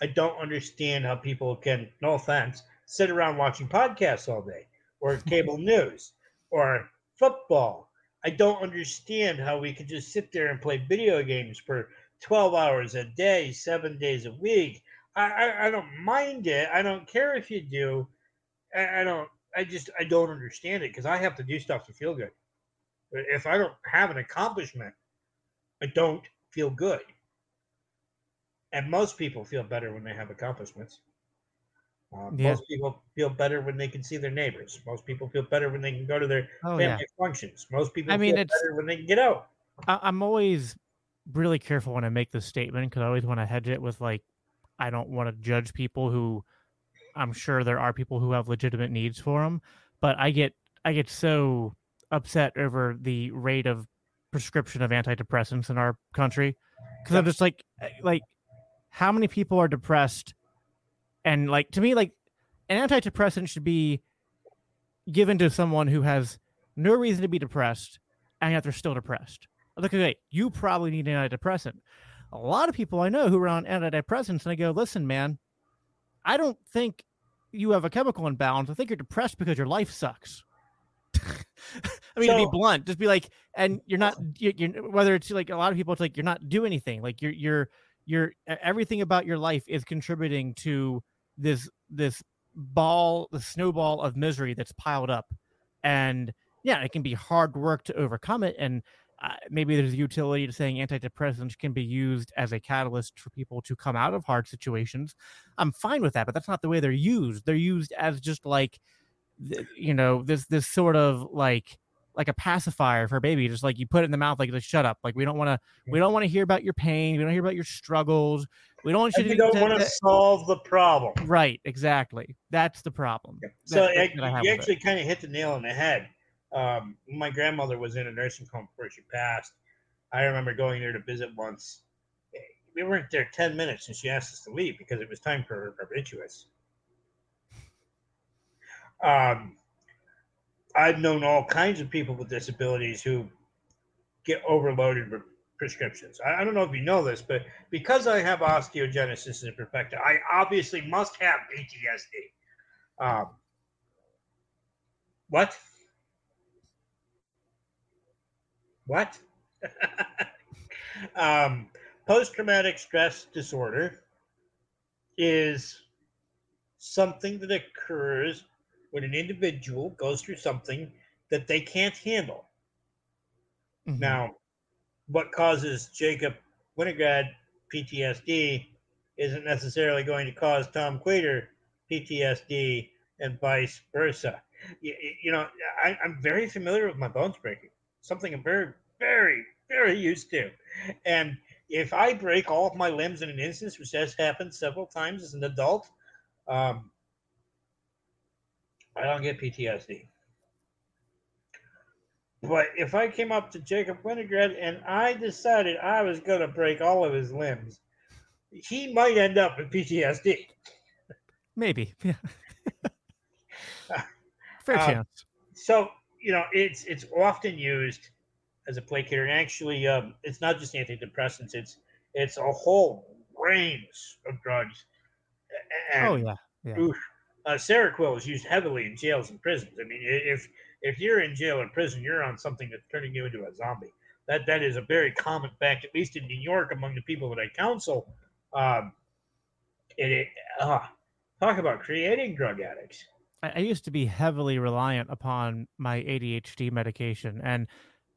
I don't understand how people can, no offense, sit around watching podcasts all day or cable news or football. I don't understand how we could just sit there and play video games for 12 hours a day, seven days a week. I, I, I don't mind it. I don't care if you do. I, I don't, I just, I don't understand it because I have to do stuff to feel good. If I don't have an accomplishment, I don't feel good. And most people feel better when they have accomplishments. Uh, yeah. Most people feel better when they can see their neighbors. Most people feel better when they can go to their oh, family yeah. functions. Most people I mean, feel better when they can get out. I, am always really careful when I make this statement because I always want to hedge it with like, I don't want to judge people who I'm sure there are people who have legitimate needs for them, but I get I get so upset over the rate of prescription of antidepressants in our country because I'm just like eh, like how many people are depressed and like to me, like an antidepressant should be given to someone who has no reason to be depressed and yet they're still depressed. Like, okay, you probably need an antidepressant. A lot of people I know who are on antidepressants, and I go, listen, man, I don't think you have a chemical imbalance. I think you're depressed because your life sucks. I mean, so, to be blunt, just be like, and you're not, you're, you're, whether it's like a lot of people, it's like you're not doing anything. Like you're, you're, your everything about your life is contributing to this this ball, the snowball of misery that's piled up, and yeah, it can be hard work to overcome it. And uh, maybe there's a utility to saying antidepressants can be used as a catalyst for people to come out of hard situations. I'm fine with that, but that's not the way they're used. They're used as just like, you know, this this sort of like like a pacifier for a baby. Just like you put it in the mouth, like just shut up. Like we don't want to we don't want to hear about your pain. We don't hear about your struggles. We don't want you to. don't to- want to solve the problem. Right, exactly. That's the problem. So That- it, that's what I have you with it. actually kind of hit the nail on the head. Um, my grandmother was in a nursing home before she passed. I remember going there to visit once. We weren't there 10 minutes and she asked us to leave because it was time for her barbiturates. Um, I've known all kinds of people with disabilities who get overloaded with prescriptions. I, I don't know if you know this, but because I have osteogenesis imperfecta, I obviously must have PTSD. Um, what? What? um, Post traumatic stress disorder is something that occurs when an individual goes through something that they can't handle. Mhm. Now, what causes Jacob Winograd PTSD isn't necessarily going to cause Tom Quater PTSD and vice versa. You, you know, I, I'm very familiar with my bones breaking, something I'm very, very, very used to. And if I break all of my limbs in an instance, which has happened several times as an adult, um, I don't get PTSD. But if I came up to Jacob Winograd and I decided I was going to break all of his limbs, he might end up with PTSD. Maybe. Yeah. Fair Um, chance. So you know, it's it's often used as a placator, and actually, um, it's not just antidepressants; it's it's a whole range of drugs. A- Oh yeah. Yeah. oof, uh, Seroquel is used heavily in jails and prisons. I mean, if if you're in jail or prison, you're on something that's turning you into a zombie. That that is a very common fact, at least in New York, among the people that I counsel. Um, it, it uh, talk about creating drug addicts. I, I used to be heavily reliant upon my ADHD medication, and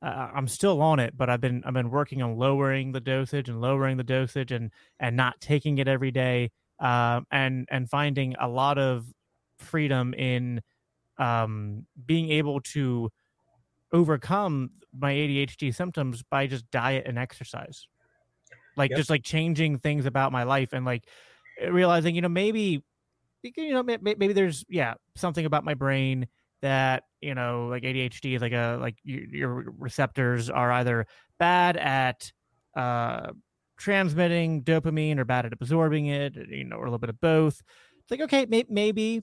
uh, I'm still on it. But I've been I've been working on lowering the dosage and lowering the dosage and and not taking it every day, um, and and finding a lot of freedom in um, being able to overcome my ADHD symptoms by just diet and exercise. Like Yep. just like changing things about my life and like realizing, you know, maybe you know may- may- maybe there's yeah something about my brain that you know like adhd is like a like your, your receptors are either bad at uh transmitting dopamine or bad at absorbing it you know or a little bit of both it's like okay may- maybe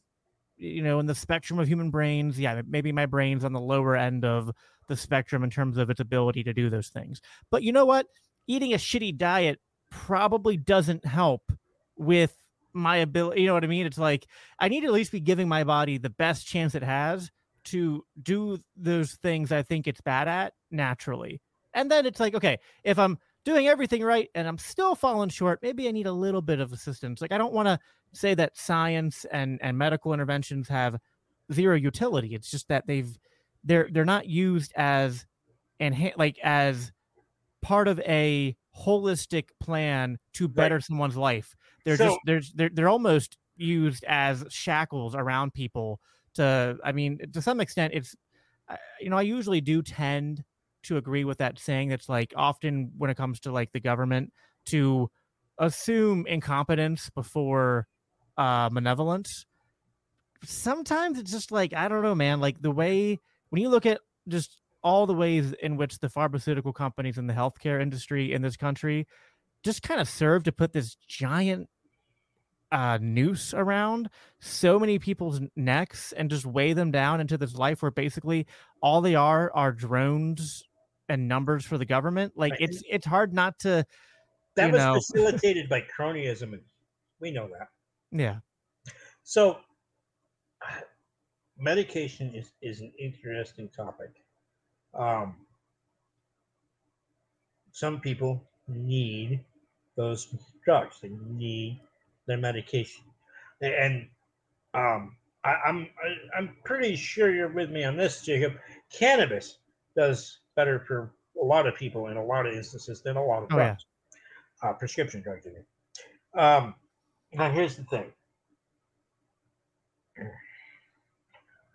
you know in the spectrum of human brains yeah maybe my brain's on the lower end of the spectrum in terms of its ability to do those things. But you know what? Eating a shitty diet probably doesn't help with my ability you know what i mean? It's like i need to at least be giving my body the best chance it has to do those things i think it's bad at naturally. And then it's like okay if i'm doing everything right and i'm still falling short. Maybe i need a little bit of assistance. Like i don't want to say that science and and medical interventions have zero utility. It's just that they've they're they're not used as and like as part of a holistic plan to better someone's life. They're So- just there's they're, they're almost used as shackles around people to i mean to some extent it's you know i usually do tend to agree with that saying that's like often when it comes to like the government to assume incompetence before uh malevolence. Sometimes it's just like i don't know man like the way when you look at just all the ways in which the pharmaceutical companies and the healthcare industry in this country just kind of serve to put this giant uh, noose around so many people's necks and just weigh them down into this life where basically all they are are drones and numbers for the government. Like Right. it's it's hard not to That was know. facilitated by cronyism, and we know that. yeah So, medication is, is an interesting topic. Um, some people need those drugs. They need their medication, and um, I, I'm I, I'm pretty sure you're with me on this, Jacob. Cannabis does better for a lot of people in a lot of instances than a lot of Oh, yeah. uh, prescription drugs. I mean. Um, now here's the thing: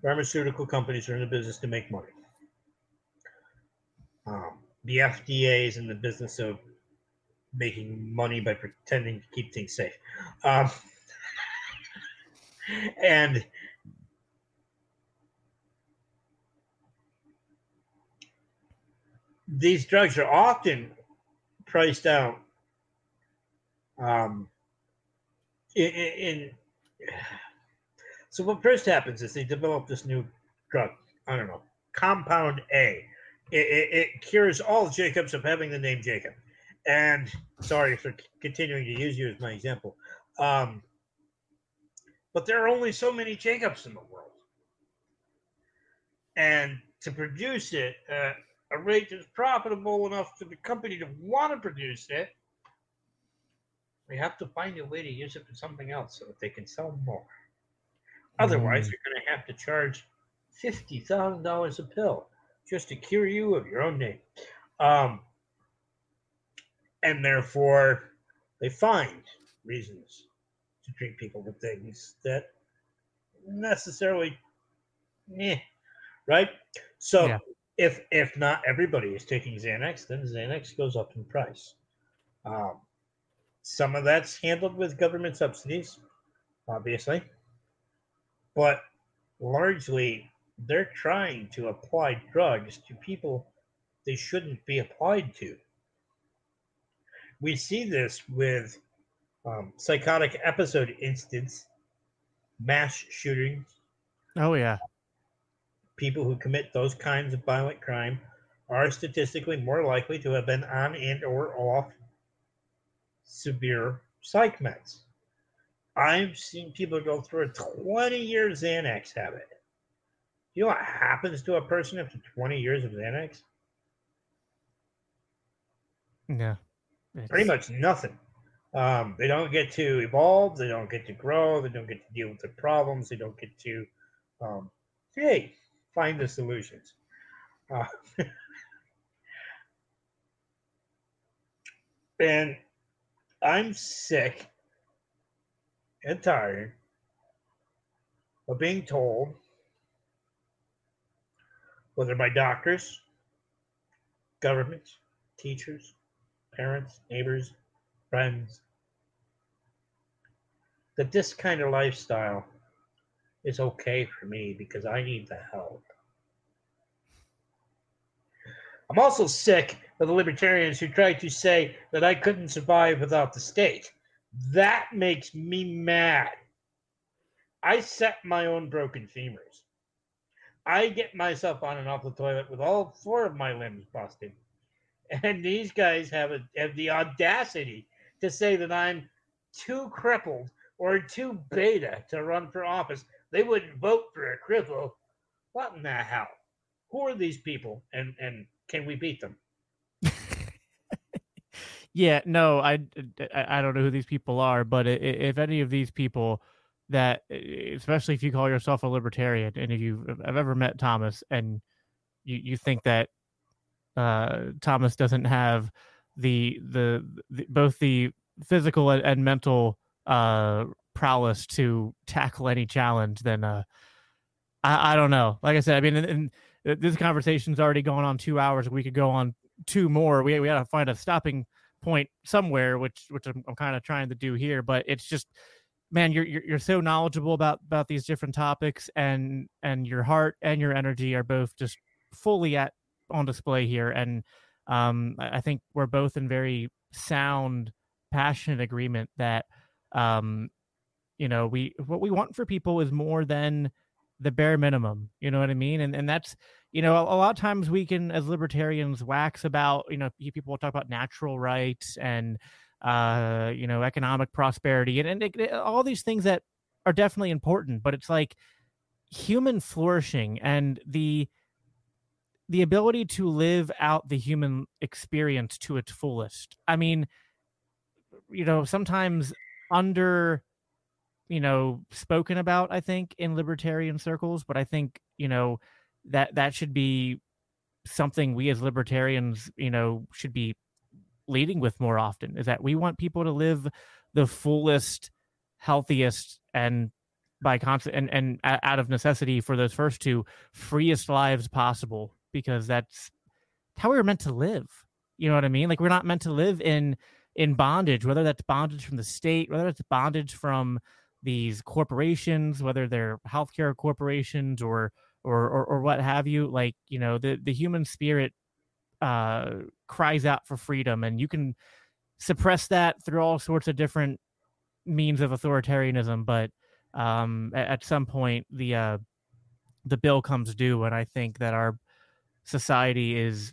pharmaceutical companies are in the business to make money. Um, the FDA is in the business of making money by pretending to keep things safe. Um, and these drugs are often priced out um, in, in, so what first happens is they develop this new drug i don't know compound a it, it, it cures all jacobs of having the name jacob and sorry for continuing to use you as my example um, but there are only so many jacobs in the world. And to produce it at a rate that's profitable enough for the company to want to produce it they have to find a way to use it for something else so that they can sell more. Otherwise Mm. you're going to have to charge $50000 a pill just to cure you of your own name. Um, and therefore they find reasons to treat people with things that necessarily eh, right? So Yeah. if if not everybody is taking xanax then xanax goes up in price. Um, some of that's handled with government subsidies obviously but largely they're trying to apply drugs to people they shouldn't be applied to we see this with um, psychotic episode instance, mass shootings, Oh yeah. people who commit those kinds of violent crime are statistically more likely to have been on and or off severe psych meds. I've seen people go through a 20 year Xanax habit. You know what happens to a person after 20 years of Xanax? Yeah. Pretty much nothing. Um, they don't get to evolve. They don't get to grow. They don't get to deal with their problems. They don't get to, um, hey, find the solutions. Uh, and I'm sick and tired of being told, whether by doctors, governments, teachers, parents, neighbors, friends, that this kind of lifestyle is okay for me because I need the help. I'm also sick of the libertarians who try to say that I couldn't survive without the state. That makes me mad. I set my own broken femurs. I get myself on and off the toilet with all four of my limbs busted. And these guys have a, have the audacity to say that I'm too crippled or too beta to run for office. They wouldn't vote for a cripple. What in the hell? Who are these people, and and can we beat them? yeah, no, I, I don't know who these people are, but if any of these people that, especially if you call yourself a libertarian, and if you have ever met Thomas, and you you think that uh, Thomas doesn't have the, the the both the physical and, and mental uh, prowess to tackle any challenge, then uh, I, I don't know. Like I said, I mean, this conversation's already gone on two hours. We could go on two more. We we got to find a stopping point somewhere, which which I'm, I'm kind of trying to do here. But it's just, man, you're, you're you're so knowledgeable about about these different topics, and and your heart and your energy are both just fully at on display here. And um, I think we're both in very sound, passionate agreement that um, you know, we what we want for people is more than the bare minimum. You know what I mean? And and that's you know a, a lot of times we can as libertarians wax about you know people will talk about natural rights and uh you know economic prosperity and, and it- it- all these things that are definitely important but it's like human flourishing and the the ability to live out the human experience to its fullest. I mean you know, sometimes under, you know, spoken about, I think, in libertarian circles, but I think, you know, that that should be something we as libertarians, you know, should be leading with more often is that we want people to live the fullest, healthiest, and by constant and, and out of necessity for those first two freest lives possible because that's how we were meant to live. You know what I mean? Like we're not meant to live in in bondage, whether that's bondage from the state, whether it's bondage from these corporations, whether they're healthcare corporations or or or, or what have you. Like you know, the the human spirit uh, cries out for freedom, and you can suppress that through all sorts of different means of authoritarianism. But um, at, at, some point, the uh, the bill comes due, and I think that our society is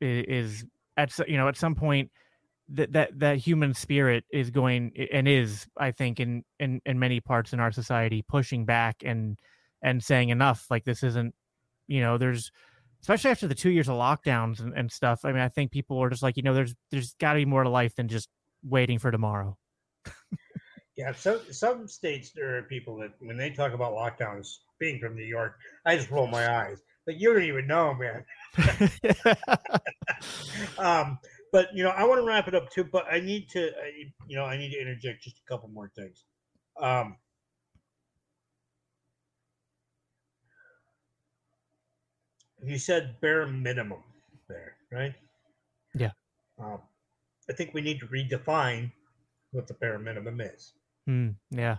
is at you know at some point that that that human spirit is going and is I think in in in many parts in our society pushing back and and saying enough like this isn't you know there's especially after the two years of lockdowns and, and stuff i mean i think people are just like you know there's there's got to be more to life than just waiting for tomorrow. Yeah so some states there are people that when they talk about lockdowns being from new york i just roll my eyes like you don't even know man um but you know i want to wrap it up too but i need to you know i need to interject just a couple more things um you said bare minimum there, right? Yeah. Um, I think we need to redefine what the bare minimum is. Mm, yeah.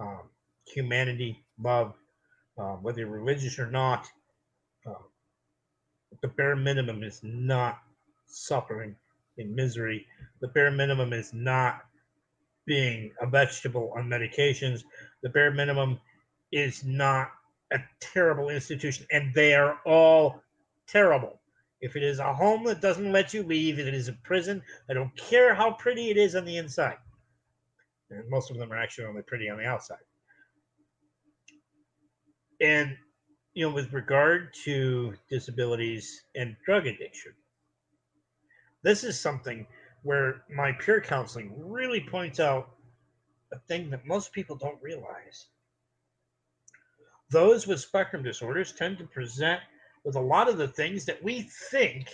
Um, humanity, love, um, whether you're religious or not, the bare minimum is not suffering in misery. The bare minimum is not being a vegetable on medications. The bare minimum is not a terrible institution, and they are all terrible. If it is a home that doesn't let you leave, if it is a prison, I don't care how pretty it is on the inside. And most of them are actually only pretty on the outside. And, you know, with regard to disabilities and drug addiction, this is something where my peer counseling really points out a thing that most people don't realize those with spectrum disorders tend to present with a lot of the things that we think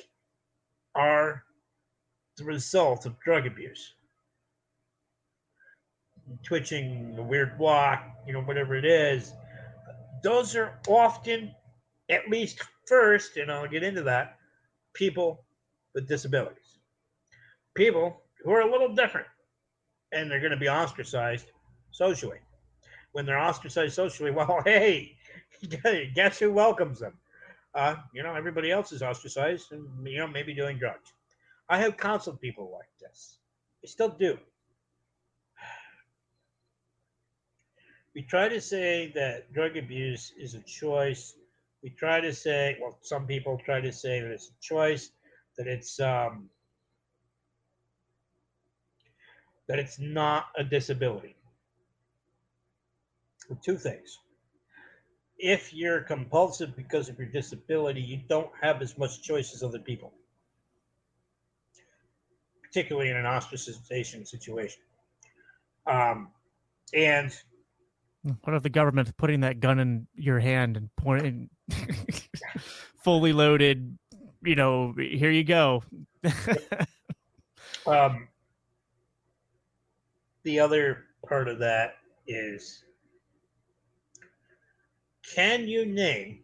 are the result of drug abuse. Twitching, a weird walk, you know, whatever it is. Those are often, at least first, and I'll get into that, people with disabilities. People who are a little different and they're going to be ostracized socially when they're ostracized socially, well, hey, guess who welcomes them? Uh, you know, everybody else is ostracized and, you know, maybe doing drugs. I have counseled people like this. I still do. We try to say that drug abuse is a choice. We try to say, well, some people try to say that it's a choice, that it's um, that it's not a disability two things. If you're compulsive because of your disability, you don't have as much choice as other people, particularly in an ostracization situation. Um, and what if the government's putting that gun in your hand and pointing, fully loaded? You know, here you go. um, the other part of that is can you name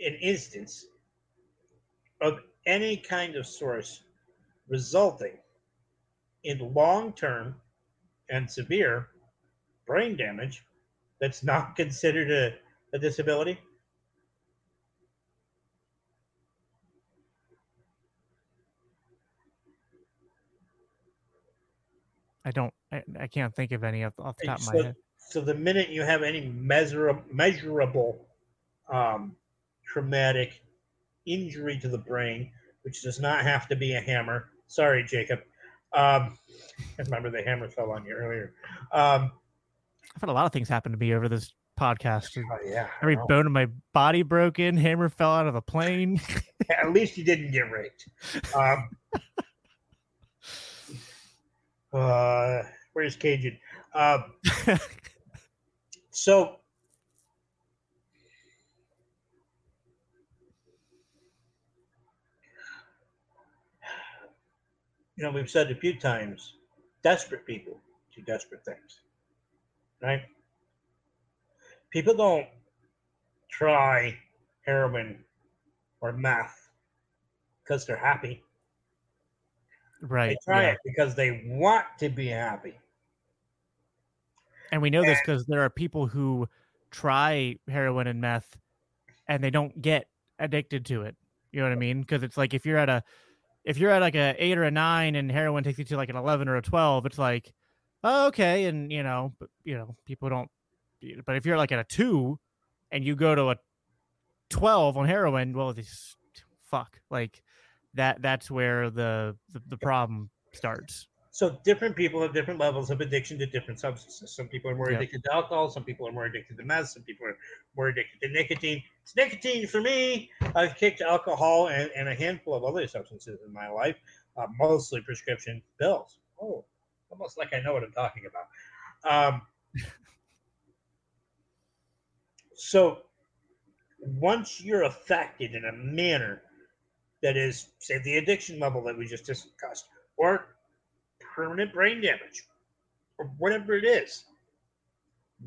an instance of any kind of source resulting in long term and severe brain damage that's not considered a, a disability? I don't. I, I can't think of any off, off the top so, of my head. So the minute you have any measur- measurable um, traumatic injury to the brain, which does not have to be a hammer. Sorry, Jacob. Um, I remember the hammer fell on you earlier. Um, I've had a lot of things happen to me over this podcast. Oh, yeah, every bone in my body broken. Hammer fell out of a plane. At least you didn't get raped. Um, uh, where's Cajun? Uh, so you know, we've said a few times, desperate people do desperate things, right? People don't try heroin or meth because they're happy. Right. They try yeah. it because they want to be happy. And we know this because there are people who try heroin and meth and they don't get addicted to it. You know what I mean? Because it's like if you're at a if you're at like a eight or a nine and heroin takes you to like an eleven or a twelve, it's like, oh, okay, and you know, but you know, people don't. But if you're like at a two, and you go to a twelve on heroin, well, this fuck like that. That's where the the, the problem starts. So different people have different levels of addiction to different substances. Some people are more Yep. addicted to alcohol. Some people are more addicted to meth. Some people are more addicted to nicotine. It's nicotine for me. I've kicked alcohol and, and a handful of other substances in my life, uh, mostly prescription pills. Oh, almost like I know what I'm talking about. Um, so once you're affected in a manner that is, say, the addiction level that we just discussed, or permanent brain damage, or whatever it is,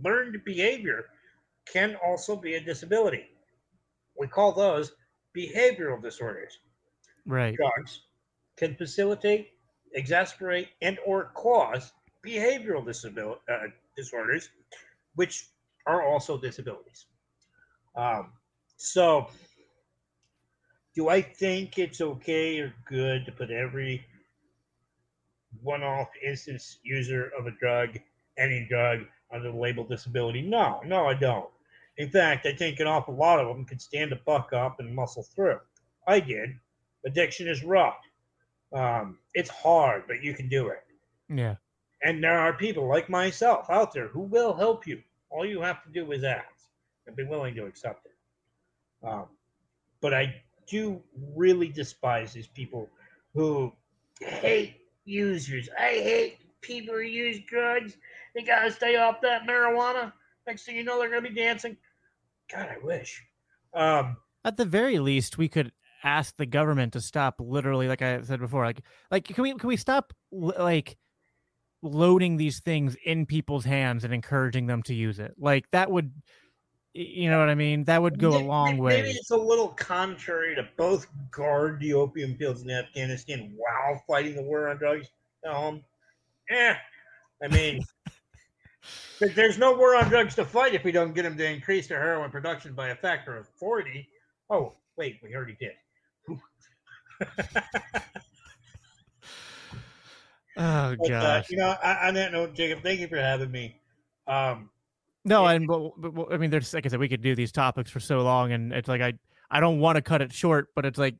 learned behavior can also be a disability. We call those behavioral disorders. Right. Drugs can facilitate, exasperate, and or cause behavioral disabil- uh, disorders, which are also disabilities. Um, so, do I think it's okay or good to put every one-off instance user of a drug, any drug, under the label disability? No, no, I don't. In fact, I think an awful lot of them could stand to buck up and muscle through. I did. Addiction is rough. Um, it's hard, but you can do it. Yeah. And there are people like myself out there who will help you. All you have to do is ask and be willing to accept it. Um, but I do really despise these people who hate users. I hate people who use drugs. They gotta stay off that marijuana. Next thing you know, they're gonna be dancing. God, I wish. Um, At the very least, we could ask the government to stop literally like I said before like like can we can we stop like loading these things in people's hands and encouraging them to use it like that would you know what I mean that would go a long way Maybe it's a little contrary to both guard the opium fields in Afghanistan while fighting the war on drugs. Um, eh, I mean, there- there's no war on drugs to fight if we don't get them to increase their heroin production by a factor of 40. Oh, wait, we already did. oh uh, gosh you know, on on that note, Jacob, thank you for having me. Um, no it- and but, but, but, I mean there's like I said we could do these topics for so long and it's like I I don't want to cut it short but it's like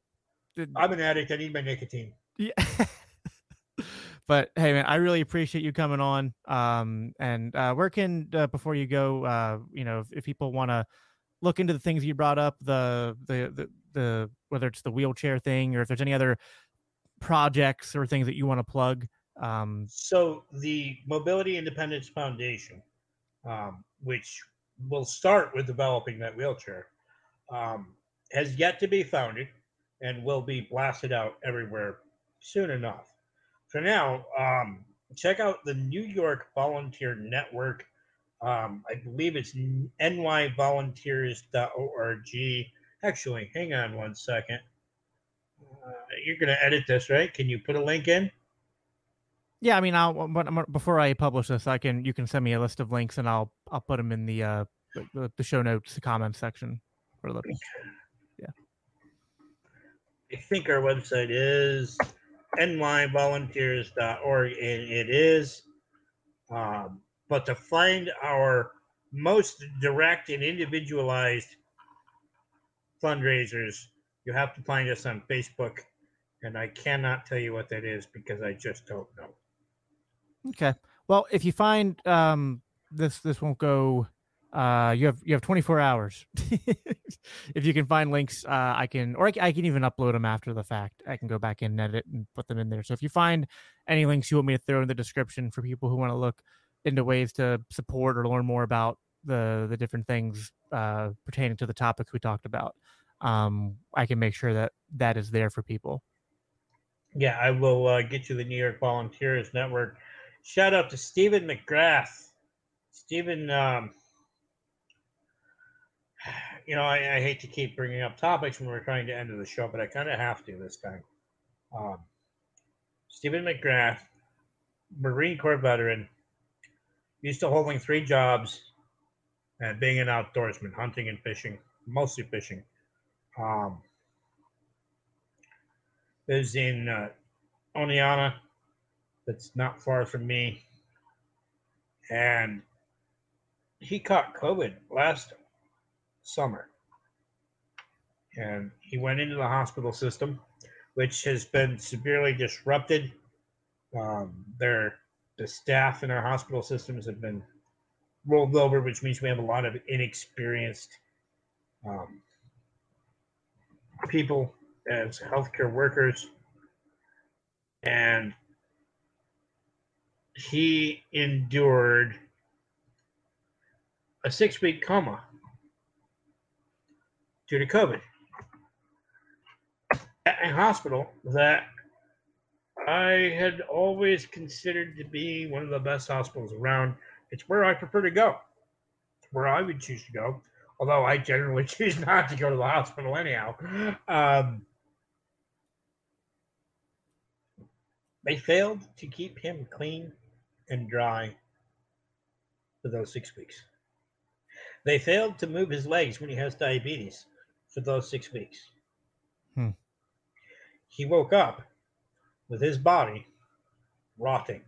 it- I'm an addict. I need my nicotine. Yeah. but hey, man, I really appreciate you coming on. Um, and uh, where can uh, before you go, uh, you know, if, if people want to look into the things you brought up, the, the the the whether it's the wheelchair thing or if there's any other projects or things that you want to plug. Um, So the Mobility Independence Foundation, um, which will start with developing that wheelchair, um, has yet to be founded and will be blasted out everywhere soon enough. For now, um, check out the New York Volunteer Network. Um, I believe it's nyvolunteers.org. Actually, hang on one second. Uh, you're going to edit this, right? Can you put a link in? Yeah, I mean, I'll but before I publish this, I can you can send me a list of links and I'll I'll put them in the uh the, the show notes, the comments section for the yeah. I think our website is nyvolunteers.org, and it is. Um, but to find our most direct and individualized fundraisers, you have to find us on Facebook. And I cannot tell you what that is because I just don't know. Okay. Well, if you find um this this won't go uh, you have you have 24 hours. if you can find links, uh, I can, or I, I, can even upload them after the fact. I can go back in and edit and put them in there. So if you find any links you want me to throw in the description for people who want to look into ways to support or learn more about the the different things uh, pertaining to the topics we talked about, um, I can make sure that that is there for people. Yeah, I will uh, get you the New York Volunteers Network. Shout out to Stephen McGrath. Stephen. Um, you know, I, I, hate to keep bringing up topics when we're trying to end the show, but I kind of have to this time. Um, Stephen McGrath, Marine Corps veteran, used to holding three jobs and being an outdoorsman, hunting and fishing, mostly fishing. Um, is in uh, that's not far from me, and he caught COVID last summer. And he went into the hospital system, which has been severely disrupted. Um, their the staff in our hospital systems have been rolled over, which means we have a lot of inexperienced um, people as healthcare workers. And he endured a six week coma due to COVID at a hospital that I had always considered to be one of the best hospitals around. It's where I prefer to go. It's where I would choose to go, although I generally choose not to go to the hospital anyhow. Um, they failed to keep him clean and dry for those six weeks. They failed to move his legs when he has diabetes for those six weeks. Hmm. He woke up with his body rotting.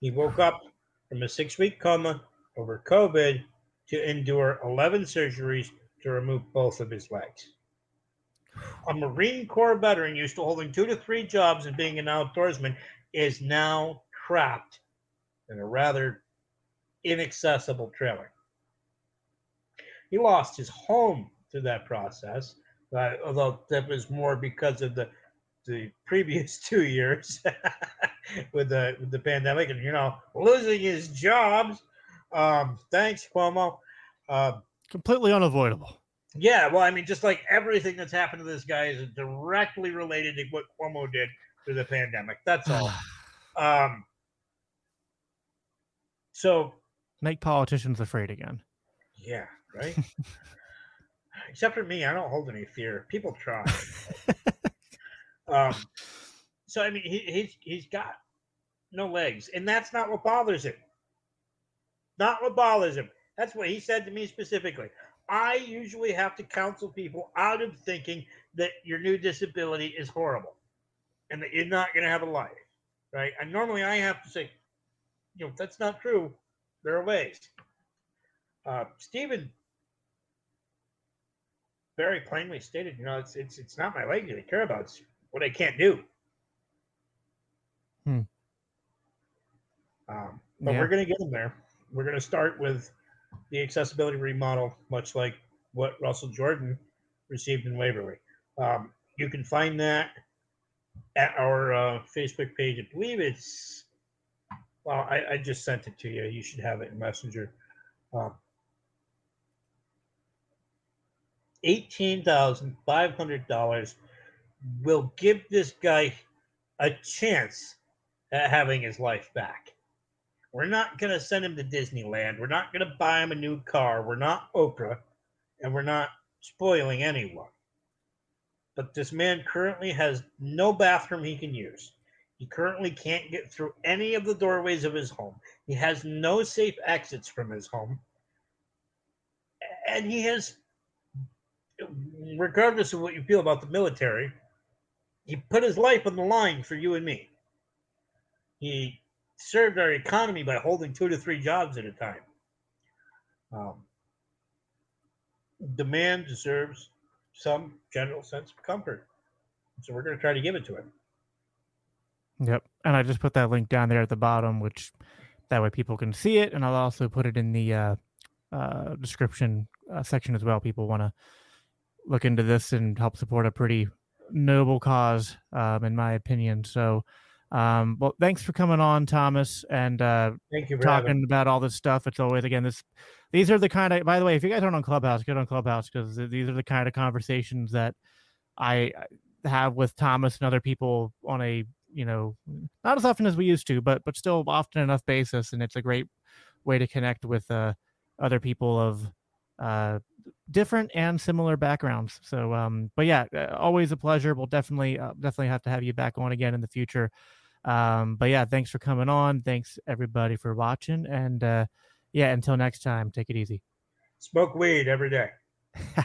He woke up from a six week coma over COVID to endure 11 surgeries to remove both of his legs. A Marine Corps veteran used to holding two to three jobs and being an outdoorsman is now trapped in a rather inaccessible trailer. He lost his home through that process. Uh, although that was more because of the the previous two years with the with the pandemic and you know losing his jobs. Um, thanks, Cuomo. Uh, Completely unavoidable. Yeah, well, I mean, just like everything that's happened to this guy is directly related to what Cuomo did through the pandemic. That's all. um, so make politicians afraid again. Yeah, right. except for me, I don't hold any fear. People try. um, so I mean, he, he's he's got no legs, and that's not what bothers him. Not what bothers him. That's what he said to me specifically. I usually have to counsel people out of thinking that your new disability is horrible and that you're not going to have a life, right? And normally I have to say, you know, that's not true. There are ways. Uh, Stephen very plainly stated, you know, it's it's it's not my that I care about; it's what I can't do. Hmm. Um, but yeah. we're going to get them there. We're going to start with the accessibility remodel, much like what Russell Jordan received in Waverly. Um, you can find that at our uh, Facebook page. I believe it's, well, I, I, just sent it to you. You should have it in Messenger. Um, $18,500 will give this guy a chance at having his life back. We're not going to send him to Disneyland. We're not going to buy him a new car. We're not Oprah, and we're not spoiling anyone. But this man currently has no bathroom he can use. He currently can't get through any of the doorways of his home. He has no safe exits from his home. And he has regardless of what you feel about the military, he put his life on the line for you and me. He served our economy by holding two to three jobs at a time. Um, the man deserves some general sense of comfort. So we're going to try to give it to him. Yep. And I just put that link down there at the bottom, which that way people can see it. And I'll also put it in the uh, uh, description uh, section as well. People want to look into this and help support a pretty noble cause, um, in my opinion. So, um, well, thanks for coming on, Thomas, and uh, Thank you for talking having. about all this stuff. It's always again this. These are the kind of. By the way, if you guys aren't on Clubhouse, get on Clubhouse because these are the kind of conversations that I have with Thomas and other people on a you know not as often as we used to, but but still often enough basis, and it's a great way to connect with uh, other people of uh, different and similar backgrounds. So, um, but yeah, always a pleasure. We'll definitely uh, definitely have to have you back on again in the future. Um, but yeah, thanks for coming on. Thanks everybody for watching, and uh, yeah, until next time, take it easy. Smoke weed every day.